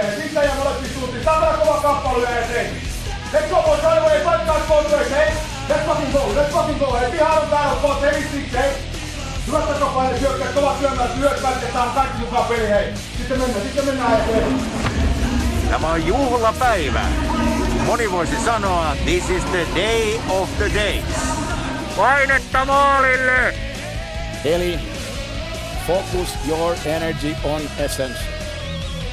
Sitten ja molempi suuntiin. Tämä kova kappale ja eteen. Let's go boys, right away, fight guys both ways, hey? Let's fucking go, let's fucking go, hey? Behind the battle, boys, hey, six, hey? Hyvät takapäin, syökkäät, kovat syömät, lyöt, vältetään kaikki mukaan peli, hei. Sitten mennään, sitten mennään eteen. Tämä on juhlapäivä. Moni voisi sanoa, this is the day of the days. Painetta maalille! Eli focus your energy on essence.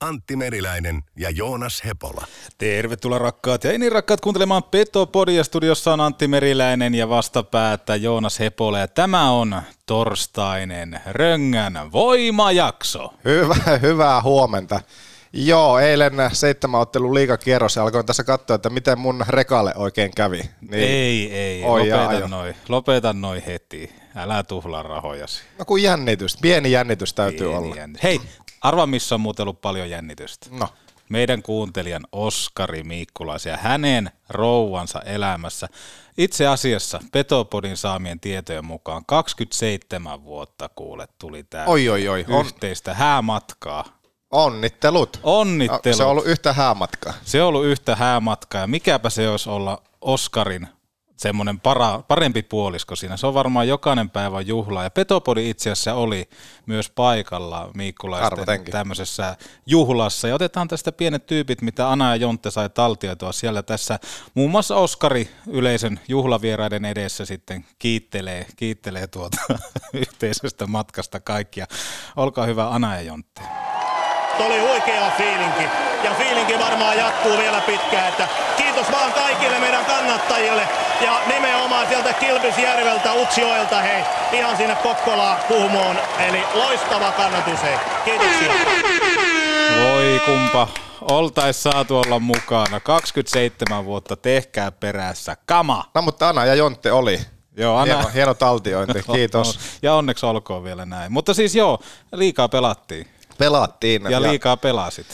Antti Meriläinen ja Joonas Hepola. Tervetuloa rakkaat ja niin rakkaat kuuntelemaan Petopodia. Studiossa on Antti Meriläinen ja vastapäätä Joonas Hepola. Ja tämä on torstainen Röngän voimajakso. Hyvä, hyvää huomenta. Joo, eilen seitsemän ottelun liikakierros ja alkoin tässä katsoa, että miten mun rekalle oikein kävi. Niin, ei, ei, Oi, lopeta noin, lopeta noin heti. Älä tuhlaa rahojasi. No kun jännitys, pieni jännitys täytyy Pieni olla. jännitys. Hei, arva missä on muuten ollut paljon jännitystä. No, meidän kuuntelijan Oskari Miikkulas ja hänen rouvansa elämässä. Itse asiassa Petopodin saamien tietojen mukaan 27 vuotta kuule tuli tämä Oi, oi, oi, on- yhteistä häämatkaa. onnittelut. Onnittelut. Se on ollut yhtä häämatkaa. Se on ollut yhtä häämatkaa ja mikäpä se olisi olla Oskarin semmoinen para, parempi puolisko siinä. Se on varmaan jokainen päivä juhla. Ja Petopodi itse asiassa oli myös paikalla Miikkulaisten tämmöisessä juhlassa. Ja otetaan tästä pienet tyypit, mitä Ana ja Jontte sai taltioitua siellä tässä. Muun muassa Oskari yleisön juhlavieraiden edessä sitten kiittelee, kiittelee tuota yhteisestä matkasta kaikkia. Olkaa hyvä Ana ja Jontte. oli huikea fiilinki. Ja fiilinki varmaan jatkuu vielä pitkään. Että kiitos vaan kaikille meidän kannattajille. Ja nimenomaan sieltä Kilpisjärveltä, Utsjoelta, hei, ihan sinne Kokkolaan, Kuhmoon. Eli loistava kannatus, hei. Kiitoksia. Voi kumpa, oltais saatu olla mukana. 27 vuotta, tehkää perässä. Kama! No mutta Anna ja Jontte oli. Joo, Anna. Hieno, hieno taltiointi, kiitos. Ja onneksi olkoon vielä näin. Mutta siis joo, liikaa pelattiin. Pelattiin. Ja liikaa pelasit.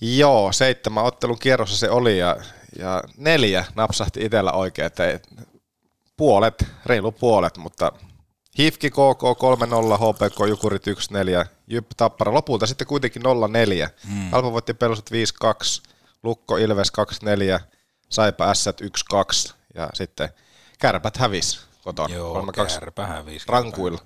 Joo, seitsemän ottelun kierrossa se oli ja, ja neljä napsahti itsellä oikein, että puolet, reilu puolet, mutta Hifki KK 3-0, HPK Jukurit 1-4, Jyp Tappara lopulta sitten kuitenkin 0-4. Mm. Alpo voitti Pelusat 5-2, Lukko Ilves 2-4, Saipa S 1-2 ja sitten Kärpät hävis kotona. Joo, 3-2 kärpä hävisi. rankuilla.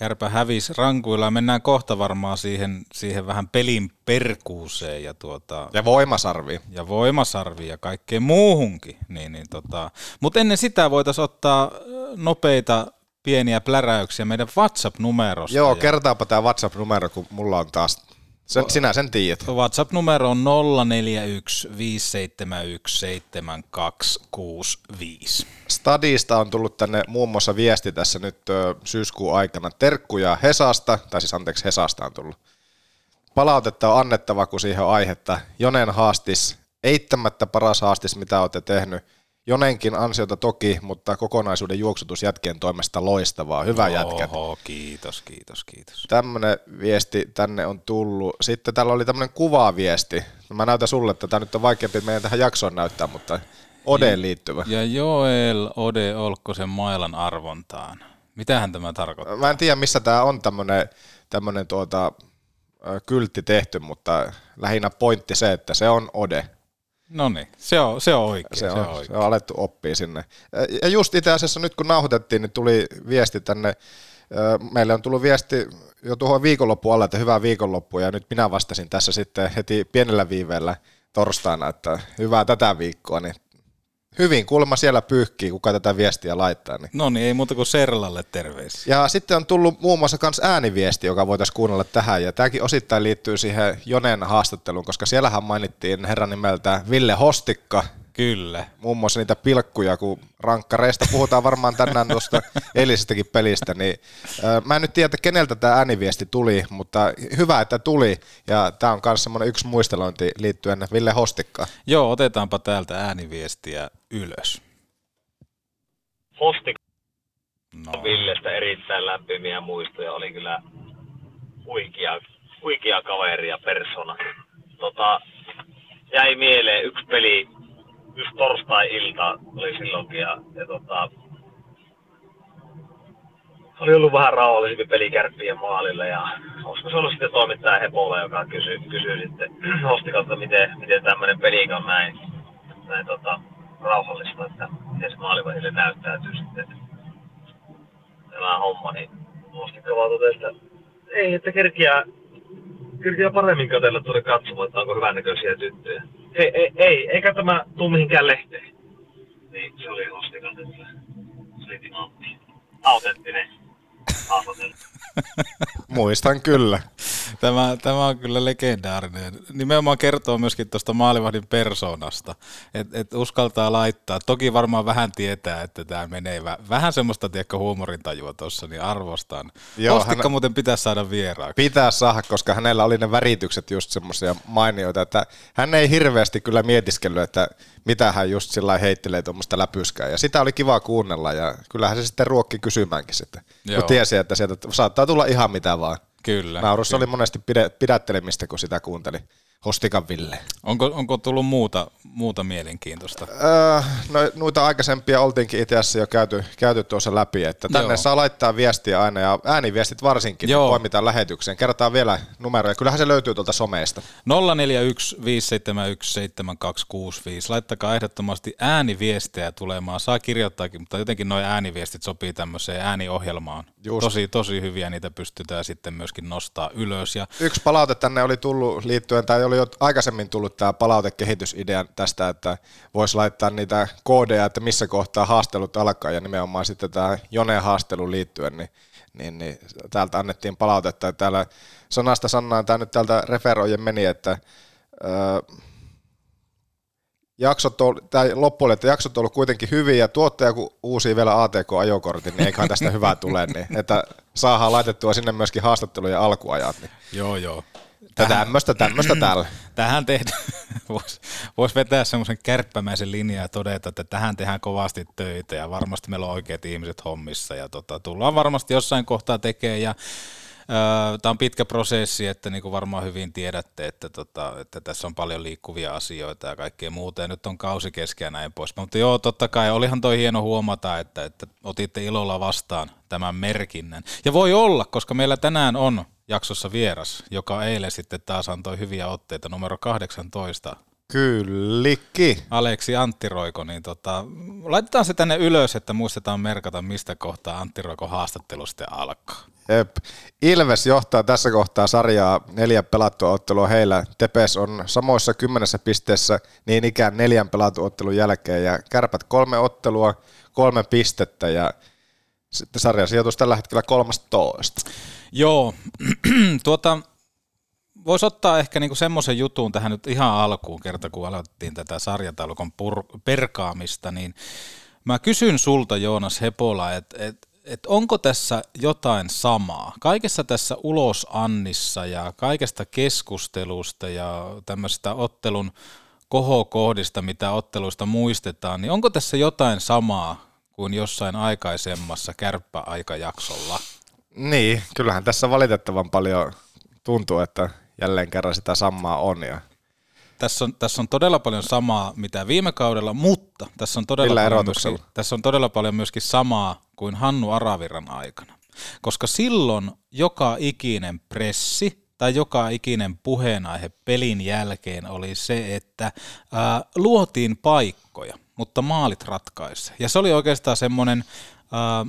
Kärpä hävisi rankuilla. Mennään kohta varmaan siihen, siihen vähän pelin perkuuseen ja, tuota, Ja voimasarvi. ja voimasarviin ja kaikkeen muuhunkin. Niin, niin tota. Mutta ennen sitä voitaisiin ottaa nopeita pieniä pläräyksiä meidän WhatsApp-numerosta. Joo, ja kertaapa tämä WhatsApp-numero, kun mulla on taas, sen, sinä sen tiedät. WhatsApp-numero on 041 571 7265. Stadista on tullut tänne muun muassa viesti tässä nyt ö, syyskuun aikana. Terkkuja Hesasta, tai siis anteeksi Hesasta on tullut. Palautetta on annettava, kun siihen on aihetta. Jonen haastis, eittämättä paras haastis, mitä olette tehnyt. Jonenkin ansiota toki, mutta kokonaisuuden juoksutus jätkien toimesta loistavaa. Hyvä jätkät. Oho, kiitos, kiitos, kiitos. Tämmöinen viesti tänne on tullut. Sitten täällä oli tämmöinen kuvaviesti. Mä näytän sulle, että tämä nyt on vaikeampi meidän tähän jaksoon näyttää, mutta Odeen liittyvä. Ja Joel Ode Olkkosen mailan arvontaan. Mitähän tämä tarkoittaa? Mä en tiedä, missä tämä on tämmöinen tämmönen tuota, kyltti tehty, mutta lähinnä pointti se, että se on Ode. No niin, se on, se on oikein. Se on, se on alettu oppia sinne. Ja just itse asiassa nyt kun nauhoitettiin, niin tuli viesti tänne, meille on tullut viesti jo tuohon viikonloppuun alle, että hyvää viikonloppua, ja nyt minä vastasin tässä sitten heti pienellä viiveellä torstaina, että hyvää tätä viikkoa, niin hyvin kuulemma siellä pyyhkii, kuka tätä viestiä laittaa. Niin. No niin, ei muuta kuin Serlalle terveisiä. Ja sitten on tullut muun muassa myös ääniviesti, joka voitaisiin kuunnella tähän, ja tämäkin osittain liittyy siihen Jonen haastatteluun, koska siellähän mainittiin herran nimeltä Ville Hostikka, Kyllä. muun muassa niitä pilkkuja, kun rankkareista puhutaan varmaan tänään tuosta eilisestäkin pelistä, niin äh, mä en nyt tiedä, että keneltä tämä ääniviesti tuli, mutta hyvä, että tuli, ja tämä on myös semmoinen yksi muistelointi liittyen Ville Hostikkaan. Joo, otetaanpa täältä ääniviestiä ylös. Hostik No. Villestä erittäin lämpimiä muistoja, oli kyllä huikea, huikea kaveri ja persona. Tota, jäi mieleen yksi peli, just torstai-ilta oli silloinkin ja, ja tota, oli ollut vähän rauhallisempi peli kärppien maalilla ja olisiko se ollut sitten toimittaja Hepola, joka kysyi, kysyi sitten Hostikalta, miten, miten tämmöinen peli on näin, näin tota, rauhallista, että miten se maalivahdille näyttäytyy sitten tämä homma, niin Hostikka vaan totesi, että ei, että kerkiää, kerkiää paremmin katsella tuonne katsomaan, että onko hyvännäköisiä tyttöjä. Ei, ei, ei, eikä tämä tuu mihinkään lehteen. Niin, se oli Hostikan kyllä. Selitin Antti. Autenttinen hahmotelma. Muistan kyllä. Tämä, tämä on kyllä legendaarinen. Nimenomaan kertoo myöskin tuosta maalivahdin persoonasta, että et uskaltaa laittaa. Toki varmaan vähän tietää, että tämä menee vä- vähän semmoista tiedätkö, huumorintajua tuossa, niin arvostan. Joo, Hostikka hän- muuten pitäisi saada vieraaksi. Pitää saada, koska hänellä oli ne väritykset just semmoisia mainioita, että hän ei hirveästi kyllä mietiskellyt, että mitä hän just sillä heittelee tuommoista läpyskää. Ja sitä oli kiva kuunnella ja kyllähän se sitten ruokki kysymäänkin sitten, Joo. kun tiesi, että sieltä saattaa tulla ihan mitä vaan. Kyllä. Naurussa oli monesti pide, pidättelemistä, kun sitä kuunteli. Hostikan Ville. Onko, onko tullut muuta, muuta mielenkiintoista? Öö, no, noita aikaisempia oltiinkin itse asiassa jo käyty, käyty tuossa läpi, että tänne Joo. saa laittaa viestiä aina ja ääniviestit varsinkin, Joo. niin poimitaan lähetykseen. Kerrotaan vielä numeroja, kyllähän se löytyy tuolta someista. 041 571 7265. Laittakaa ehdottomasti ääniviestejä tulemaan. Saa kirjoittaakin, mutta jotenkin nuo ääniviestit sopii tämmöiseen ääniohjelmaan. Just. Tosi, tosi hyviä, niitä pystytään sitten myöskin nostaa ylös. Ja Yksi palaute tänne oli tullut liittyen, tai oli jo aikaisemmin tullut tämä palautekehitysidea tästä, että voisi laittaa niitä koodeja, että missä kohtaa haastelut alkaa, ja nimenomaan sitten tämä Joneen haastelu liittyen, niin, niin, niin täältä annettiin palautetta, että täällä sanasta sanaan tämä nyt täältä referojen meni, että öö, jaksot on, tai loppuun, että jaksot on ollut kuitenkin hyviä, ja tuottaja kun uusii vielä ATK-ajokortin, niin eiköhän tästä hyvää tule, niin että saadaan laitettua sinne myöskin haastattelujen alkuajat. Niin joo, joo. Tämmöistä, tämmöistä täällä. Tähän tehdään, voisi vois vetää semmoisen kärppämäisen linjan ja todeta, että tähän tehdään kovasti töitä ja varmasti meillä on oikeat ihmiset hommissa ja tota, tullaan varmasti jossain kohtaa tekemään ja Tämä on pitkä prosessi, että niin kuin varmaan hyvin tiedätte, että, tota, että tässä on paljon liikkuvia asioita ja kaikkea muuta, ja nyt on kausi kesken ja näin pois. Mutta joo, totta kai, olihan toi hieno huomata, että, että otitte ilolla vastaan tämän merkinnän. Ja voi olla, koska meillä tänään on jaksossa vieras, joka eilen sitten taas antoi hyviä otteita, numero 18, Kyllikki. Aleksi Antti Roiko, niin tota, laitetaan se tänne ylös, että muistetaan merkata, mistä kohtaa Antti Roiko haastattelu sitten alkaa. Jep. Ilves johtaa tässä kohtaa sarjaa neljä pelattua ottelua heillä. Tepes on samoissa kymmenessä pisteessä niin ikään neljän pelatun ottelun jälkeen ja kärpät kolme ottelua, kolme pistettä ja sitten sarja sijoitus tällä hetkellä 13. Joo, tuota, voisi ottaa ehkä niinku semmoisen jutun tähän nyt ihan alkuun, kerta kun aloitettiin tätä sarjataulukon pur- perkaamista, niin mä kysyn sulta Joonas Hepola, että et, et onko tässä jotain samaa? Kaikessa tässä ulosannissa ja kaikesta keskustelusta ja tämmöistä ottelun kohokohdista, mitä otteluista muistetaan, niin onko tässä jotain samaa kuin jossain aikaisemmassa kärppäaikajaksolla? Niin, kyllähän tässä valitettavan paljon tuntuu, että jälleen kerran sitä samaa on. Ja Tässä on, tässä on todella paljon samaa, mitä viime kaudella, mutta tässä on todella, Millä paljon myöskin, tässä on todella paljon myöskin samaa kuin Hannu Aravirran aikana. Koska silloin joka ikinen pressi tai joka ikinen puheenaihe pelin jälkeen oli se, että ää, luotiin paikkoja, mutta maalit ratkaisi. Ja se oli oikeastaan semmoinen ää,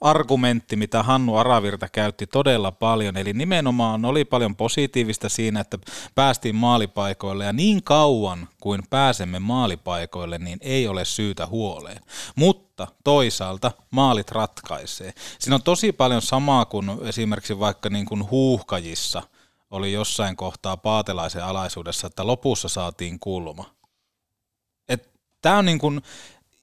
argumentti, mitä Hannu Aravirta käytti todella paljon, eli nimenomaan oli paljon positiivista siinä, että päästiin maalipaikoille ja niin kauan kuin pääsemme maalipaikoille, niin ei ole syytä huoleen. Mutta toisaalta maalit ratkaisee. Siinä on tosi paljon samaa kuin esimerkiksi vaikka niin kuin huuhkajissa oli jossain kohtaa paatelaisen alaisuudessa, että lopussa saatiin kulma. Tämä on niin kuin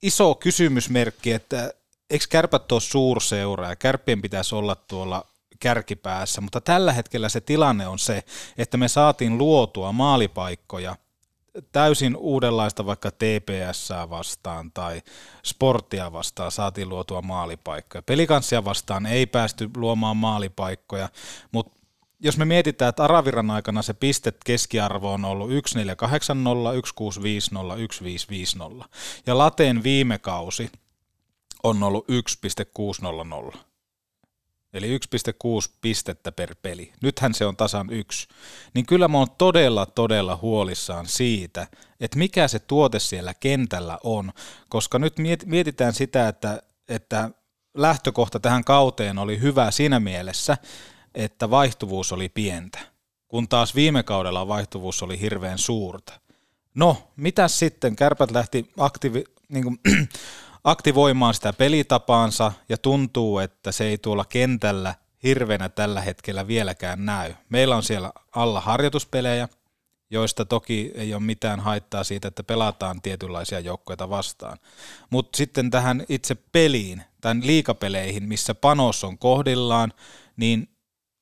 iso kysymysmerkki, että eikö kärpät ole suurseura ja kärppien pitäisi olla tuolla kärkipäässä, mutta tällä hetkellä se tilanne on se, että me saatiin luotua maalipaikkoja täysin uudenlaista vaikka TPS vastaan tai sporttia vastaan saatiin luotua maalipaikkoja. Pelikanssia vastaan ei päästy luomaan maalipaikkoja, mutta jos me mietitään, että Araviran aikana se pistet keskiarvo on ollut 1480, 1650, 1550 ja Lateen viime kausi on ollut 1,600. Eli 1,6 pistettä per peli. Nythän se on tasan yksi. Niin kyllä mä oon todella, todella huolissaan siitä, että mikä se tuote siellä kentällä on, koska nyt mietitään sitä, että, että lähtökohta tähän kauteen oli hyvä siinä mielessä, että vaihtuvuus oli pientä, kun taas viime kaudella vaihtuvuus oli hirveän suurta. No, mitä sitten? Kärpät lähti aktiivi, niin kuin, aktivoimaan sitä pelitapaansa ja tuntuu, että se ei tuolla kentällä hirveänä tällä hetkellä vieläkään näy. Meillä on siellä alla harjoituspelejä, joista toki ei ole mitään haittaa siitä, että pelataan tietynlaisia joukkoja vastaan. Mutta sitten tähän itse peliin, tämän liikapeleihin, missä panos on kohdillaan, niin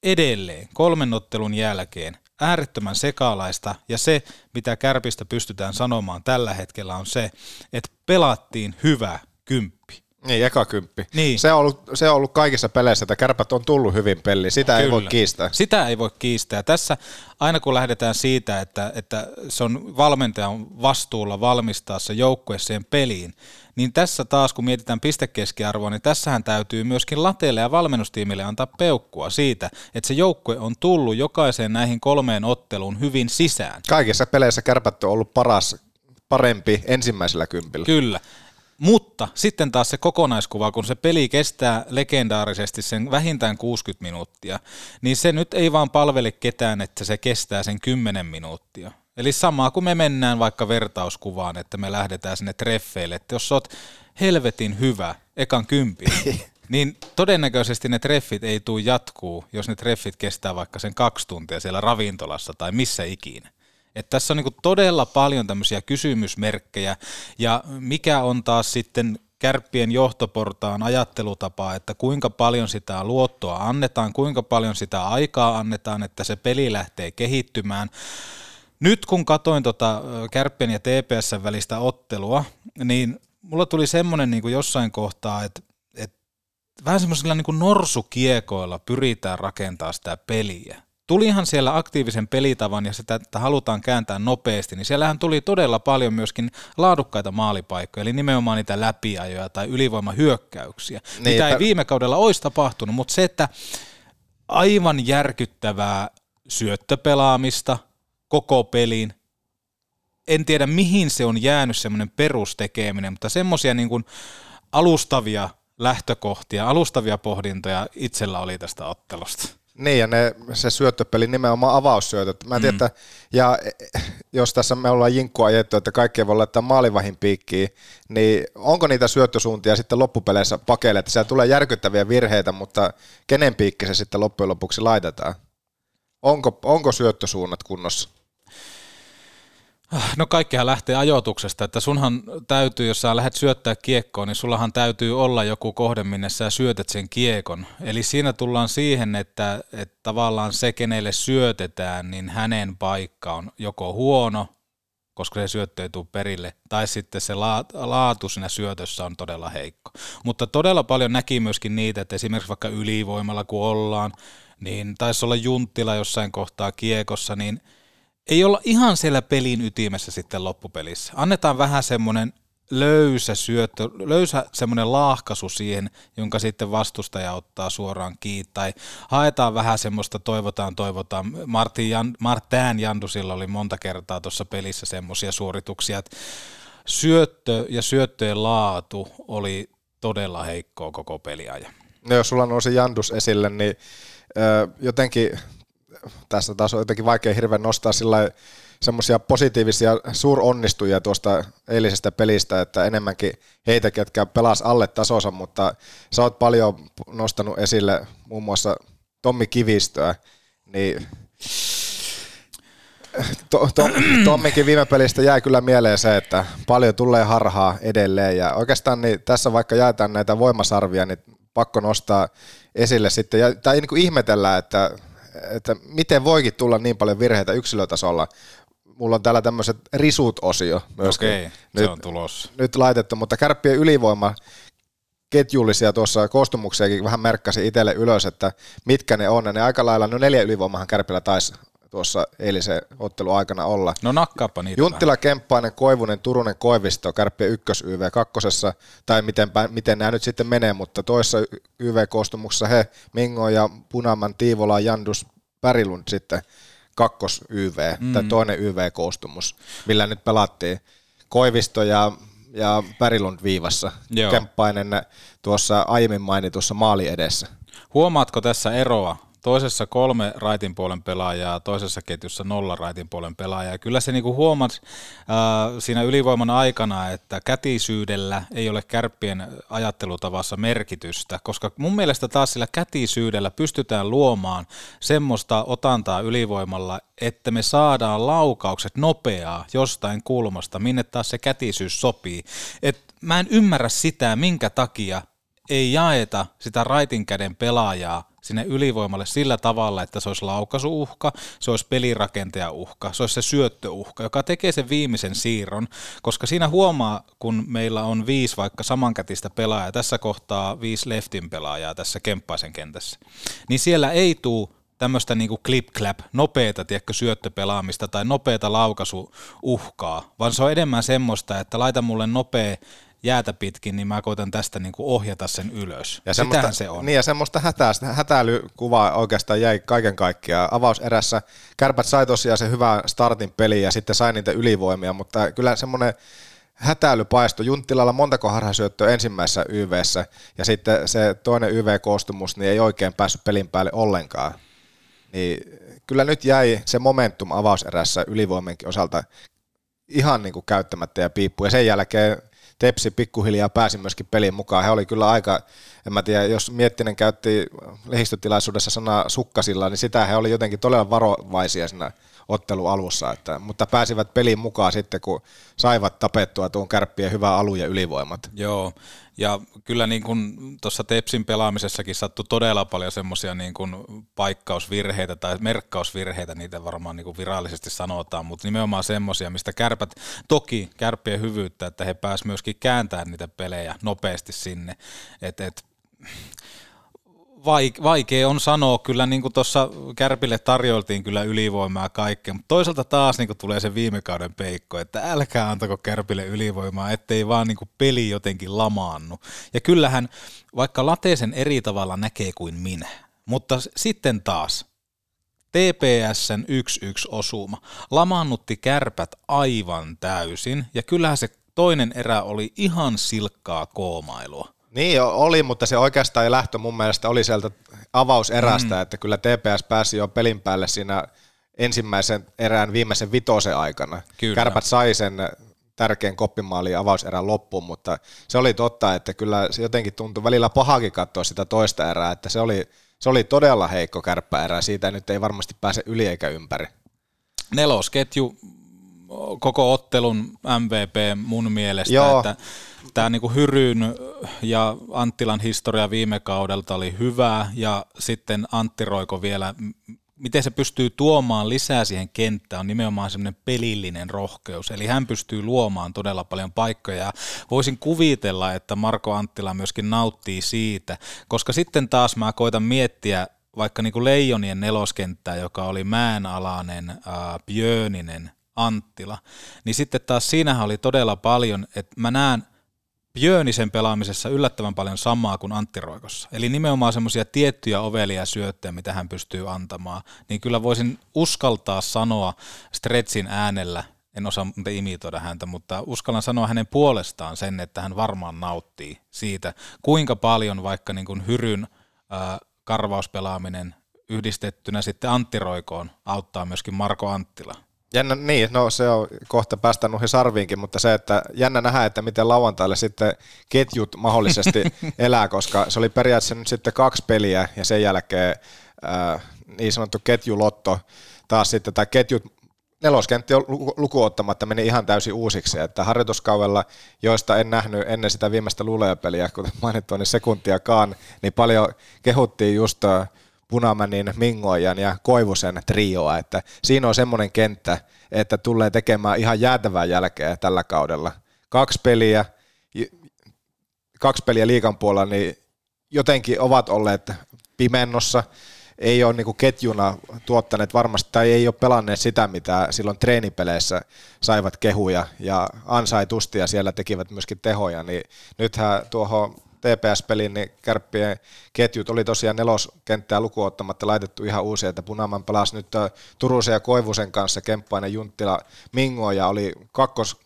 edelleen kolmen ottelun jälkeen äärettömän sekalaista ja se, mitä kärpistä pystytään sanomaan tällä hetkellä on se, että pelattiin hyvä kymppi. Niin, eka kymppi. Niin. Se, on ollut, se on ollut kaikissa peleissä, että kärpät on tullut hyvin peliin. Sitä Kyllä. ei voi kiistää. Sitä ei voi kiistää. Tässä aina kun lähdetään siitä, että, että se on valmentajan vastuulla valmistaa se joukkue siihen peliin, niin tässä taas kun mietitään pistekeskiarvoa, niin tässähän täytyy myöskin lateille ja valmennustiimille antaa peukkua siitä, että se joukkue on tullut jokaiseen näihin kolmeen otteluun hyvin sisään. Kaikissa peleissä kärpät on ollut paras, parempi ensimmäisellä kympillä. Kyllä. Mutta sitten taas se kokonaiskuva, kun se peli kestää legendaarisesti sen vähintään 60 minuuttia, niin se nyt ei vaan palvele ketään, että se kestää sen 10 minuuttia. Eli samaa kuin me mennään vaikka vertauskuvaan, että me lähdetään sinne treffeille, että jos oot helvetin hyvä ekan kympi, niin todennäköisesti ne treffit ei tule jatkuu, jos ne treffit kestää vaikka sen kaksi tuntia siellä ravintolassa tai missä ikinä. Että tässä on niin todella paljon tämmöisiä kysymysmerkkejä, ja mikä on taas sitten kärppien johtoportaan ajattelutapaa, että kuinka paljon sitä luottoa annetaan, kuinka paljon sitä aikaa annetaan, että se peli lähtee kehittymään. Nyt kun katoin tota Kärppien ja TPS välistä ottelua, niin mulla tuli semmoinen niin jossain kohtaa, että, että vähän semmoisilla niin norsukiekoilla pyritään rakentaa sitä peliä. Tulihan siellä aktiivisen pelitavan ja sitä, että halutaan kääntää nopeasti, niin siellähän tuli todella paljon myöskin laadukkaita maalipaikkoja, eli nimenomaan niitä läpiajoja tai ylivoimahyökkäyksiä, niin, mitä ei viime kaudella olisi tapahtunut, mutta se, että aivan järkyttävää syöttöpelaamista koko peliin, en tiedä mihin se on jäänyt semmoinen perustekeminen, mutta semmoisia niin kuin alustavia lähtökohtia, alustavia pohdintoja itsellä oli tästä ottelusta. Niin, ja ne, se syöttöpeli nimenomaan avaussyötöt. Mä en mm. tiedä, että, ja jos tässä me ollaan jinkkua ajettu, että kaikki voi laittaa maalivahin piikkiin, niin onko niitä syöttösuuntia sitten loppupeleissä pakeille, että siellä tulee järkyttäviä virheitä, mutta kenen piikki se sitten loppujen lopuksi laitetaan? Onko, onko syöttösuunnat kunnossa? No kaikkihan lähtee ajoituksesta, että sunhan täytyy, jos sä lähdet syöttää kiekkoon, niin sullahan täytyy olla joku kohde, minne sä syötät sen kiekon. Eli siinä tullaan siihen, että, että tavallaan se, kenelle syötetään, niin hänen paikka on joko huono, koska se syöttö ei tule perille, tai sitten se laatu siinä syötössä on todella heikko. Mutta todella paljon näki myöskin niitä, että esimerkiksi vaikka ylivoimalla kun ollaan, niin taisi olla Junttila jossain kohtaa kiekossa, niin – ei olla ihan siellä pelin ytimessä sitten loppupelissä. Annetaan vähän semmoinen löysä syöttö, löysä semmoinen laahkasu siihen, jonka sitten vastustaja ottaa suoraan kiinni, tai haetaan vähän semmoista toivotaan, toivotaan. Martin Jan, Martin Jandusilla oli monta kertaa tuossa pelissä semmoisia suorituksia, että syöttö ja syöttöjen laatu oli todella heikkoa koko peliajan. No jos sulla nousi Jandus esille, niin jotenkin tässä taas on jotenkin vaikea hirveän nostaa sillä semmoisia positiivisia suuronnistujia tuosta eilisestä pelistä, että enemmänkin heitä, ketkä pelas alle tasonsa, mutta sä oot paljon nostanut esille muun muassa Tommi Kivistöä, niin to, to, Tommikin viime pelistä jäi kyllä mieleen se, että paljon tulee harhaa edelleen ja oikeastaan niin tässä vaikka jaetaan näitä voimasarvia, niin pakko nostaa esille sitten, ja, tai niin kuin ihmetellä, että, että miten voikin tulla niin paljon virheitä yksilötasolla. Mulla on täällä tämmöiset risut-osio myöskin. Okei, nyt, se on tulossa. Nyt laitettu, mutta kärppien ylivoima ketjullisia tuossa koostumuksiakin vähän merkkasi itselle ylös, että mitkä ne on. Ja ne aika lailla, no neljä ylivoimahan kärpillä taisi tuossa eilisen ottelun aikana olla. No nakkaappa niitä Junttila, vähän. Kemppainen, Koivunen, Turunen, Koivisto, Kärppien ykkös YV kakkosessa, tai miten, miten nämä nyt sitten menee, mutta toissa YV-koostumuksessa he, Mingo ja Punaman, Tiivola, Jandus, Pärilund sitten kakkos YV, mm. tai toinen YV-koostumus, millä nyt pelattiin. Koivisto ja, ja Pärilund viivassa, Joo. Kemppainen tuossa aiemmin mainitussa maali edessä. Huomaatko tässä eroa? Toisessa kolme raitin puolen pelaajaa, toisessa ketjussa nolla raitin puolen pelaajaa. Kyllä se niinku huomat äh, siinä ylivoiman aikana, että kätisyydellä ei ole kärppien ajattelutavassa merkitystä, koska mun mielestä taas sillä kätisyydellä pystytään luomaan semmoista otantaa ylivoimalla, että me saadaan laukaukset nopeaa jostain kulmasta, minne taas se kätisyys sopii. Et mä en ymmärrä sitä, minkä takia ei jaeta sitä raitin käden pelaajaa sinne ylivoimalle sillä tavalla, että se olisi laukaisuuhka, se olisi pelirakentaja-uhka, se olisi se syöttöuhka, joka tekee sen viimeisen siirron, koska siinä huomaa, kun meillä on viisi vaikka samankätistä pelaajaa, tässä kohtaa viisi leftin pelaajaa tässä kemppaisen kentässä, niin siellä ei tule tämmöistä niinku clip-clap, nopeata tiedätkö, syöttöpelaamista tai nopeata laukasuuhkaa, vaan se on enemmän semmoista, että laita mulle nopea jäätä pitkin, niin mä koitan tästä niin kuin ohjata sen ylös. Ja Sitähän se on. Niin ja semmoista hätää, hätäilykuvaa oikeastaan jäi kaiken kaikkiaan. Avauserässä kärpät sai tosiaan se hyvän startin peli ja sitten sai niitä ylivoimia, mutta kyllä semmoinen hätäilypaisto. Junttilalla montako harhasyöttöä ensimmäisessä YVssä ja sitten se toinen YV-koostumus niin ei oikein päässyt pelin päälle ollenkaan. Niin kyllä nyt jäi se momentum avauserässä ylivoimenkin osalta ihan niin kuin käyttämättä ja piippu. Ja sen jälkeen Tepsi pikkuhiljaa pääsi myöskin peliin mukaan. He oli kyllä aika, en mä tiedä, jos Miettinen käytti lehdistötilaisuudessa sanaa sukkasilla, niin sitä he oli jotenkin todella varovaisia siinä ottelu alussa, että, mutta pääsivät peliin mukaan sitten, kun saivat tapettua tuon kärppien hyvää alu ja ylivoimat. Joo, ja kyllä niin kuin tuossa Tepsin pelaamisessakin sattui todella paljon semmoisia niin kuin paikkausvirheitä tai merkkausvirheitä, niitä varmaan niin kuin virallisesti sanotaan, mutta nimenomaan semmoisia, mistä kärpät, toki kärppien hyvyyttä, että he pääsivät myöskin kääntämään niitä pelejä nopeasti sinne, et, vaik- vaikea on sanoa, kyllä niin tuossa Kärpille tarjoltiin kyllä ylivoimaa kaikkea, mutta toisaalta taas niin tulee se viime kauden peikko, että älkää antako Kärpille ylivoimaa, ettei vaan niin peli jotenkin lamaannu. Ja kyllähän vaikka Lateisen eri tavalla näkee kuin minä, mutta sitten taas TPSn 1-1 osuma lamaannutti kärpät aivan täysin, ja kyllähän se toinen erä oli ihan silkkaa koomailua. Niin oli, mutta se oikeastaan lähtö mun mielestä oli sieltä avauserästä, mm. että kyllä TPS pääsi jo pelin päälle siinä ensimmäisen erään viimeisen vitosen aikana. Kyllä. Kärpät sai sen tärkeän koppimaali avauserän loppuun, mutta se oli totta, että kyllä se jotenkin tuntui välillä pahakin katsoa sitä toista erää, että se oli, se oli todella heikko kärppäerä, siitä nyt ei varmasti pääse yli eikä ympäri. Nelosketju koko ottelun MVP mun mielestä, Joo. että tämä niinku Hyryn ja Anttilan historia viime kaudelta oli hyvä ja sitten Antti Roiko vielä, miten se pystyy tuomaan lisää siihen kenttään on nimenomaan semmoinen pelillinen rohkeus, eli hän pystyy luomaan todella paljon paikkoja ja voisin kuvitella, että Marko Anttila myöskin nauttii siitä, koska sitten taas mä koitan miettiä vaikka niin kuin Leijonien neloskenttää, joka oli Mäenalainen, ää, Björninen, Anttila, niin sitten taas siinähän oli todella paljon, että mä näen Björnisen pelaamisessa yllättävän paljon samaa kuin Antti Roikossa. Eli nimenomaan semmoisia tiettyjä ovelia syöttejä, mitä hän pystyy antamaan. Niin kyllä voisin uskaltaa sanoa Stretsin äänellä, en osaa imitoida häntä, mutta uskallan sanoa hänen puolestaan sen, että hän varmaan nauttii siitä, kuinka paljon vaikka niin kuin Hyryn ää, karvauspelaaminen yhdistettynä sitten Antti Roikoon auttaa myöskin Marko Anttila. Jännä, niin, no se on kohta päästä noihin sarviinkin, mutta se, että jännä nähdä, että miten lauantaille sitten ketjut mahdollisesti elää, koska se oli periaatteessa nyt sitten kaksi peliä ja sen jälkeen ää, niin sanottu ketjulotto taas sitten, tai ketjut neloskentti lukuottamatta meni ihan täysin uusiksi, että harjoituskaudella, joista en nähnyt ennen sitä viimeistä luleopeliä, kuten mainittu, niin sekuntiakaan, niin paljon kehuttiin just Punamänin, Mingojan ja Koivusen trioa, että siinä on semmoinen kenttä, että tulee tekemään ihan jäätävää jälkeä tällä kaudella. Kaksi peliä, kaksi peliä liikan puolella, niin jotenkin ovat olleet pimennossa, ei ole niin ketjuna tuottaneet varmasti, tai ei ole pelanneet sitä, mitä silloin treenipeleissä saivat kehuja ja ansaitusti ja siellä tekivät myöskin tehoja, niin nythän tuohon TPS-pelin, niin kärppien ketjut oli tosiaan neloskenttää lukuottamatta laitettu ihan uusia, että Punaman pelasi nyt Turusen ja Koivusen kanssa, Kemppainen, Junttila, Mingo ja oli kakkos,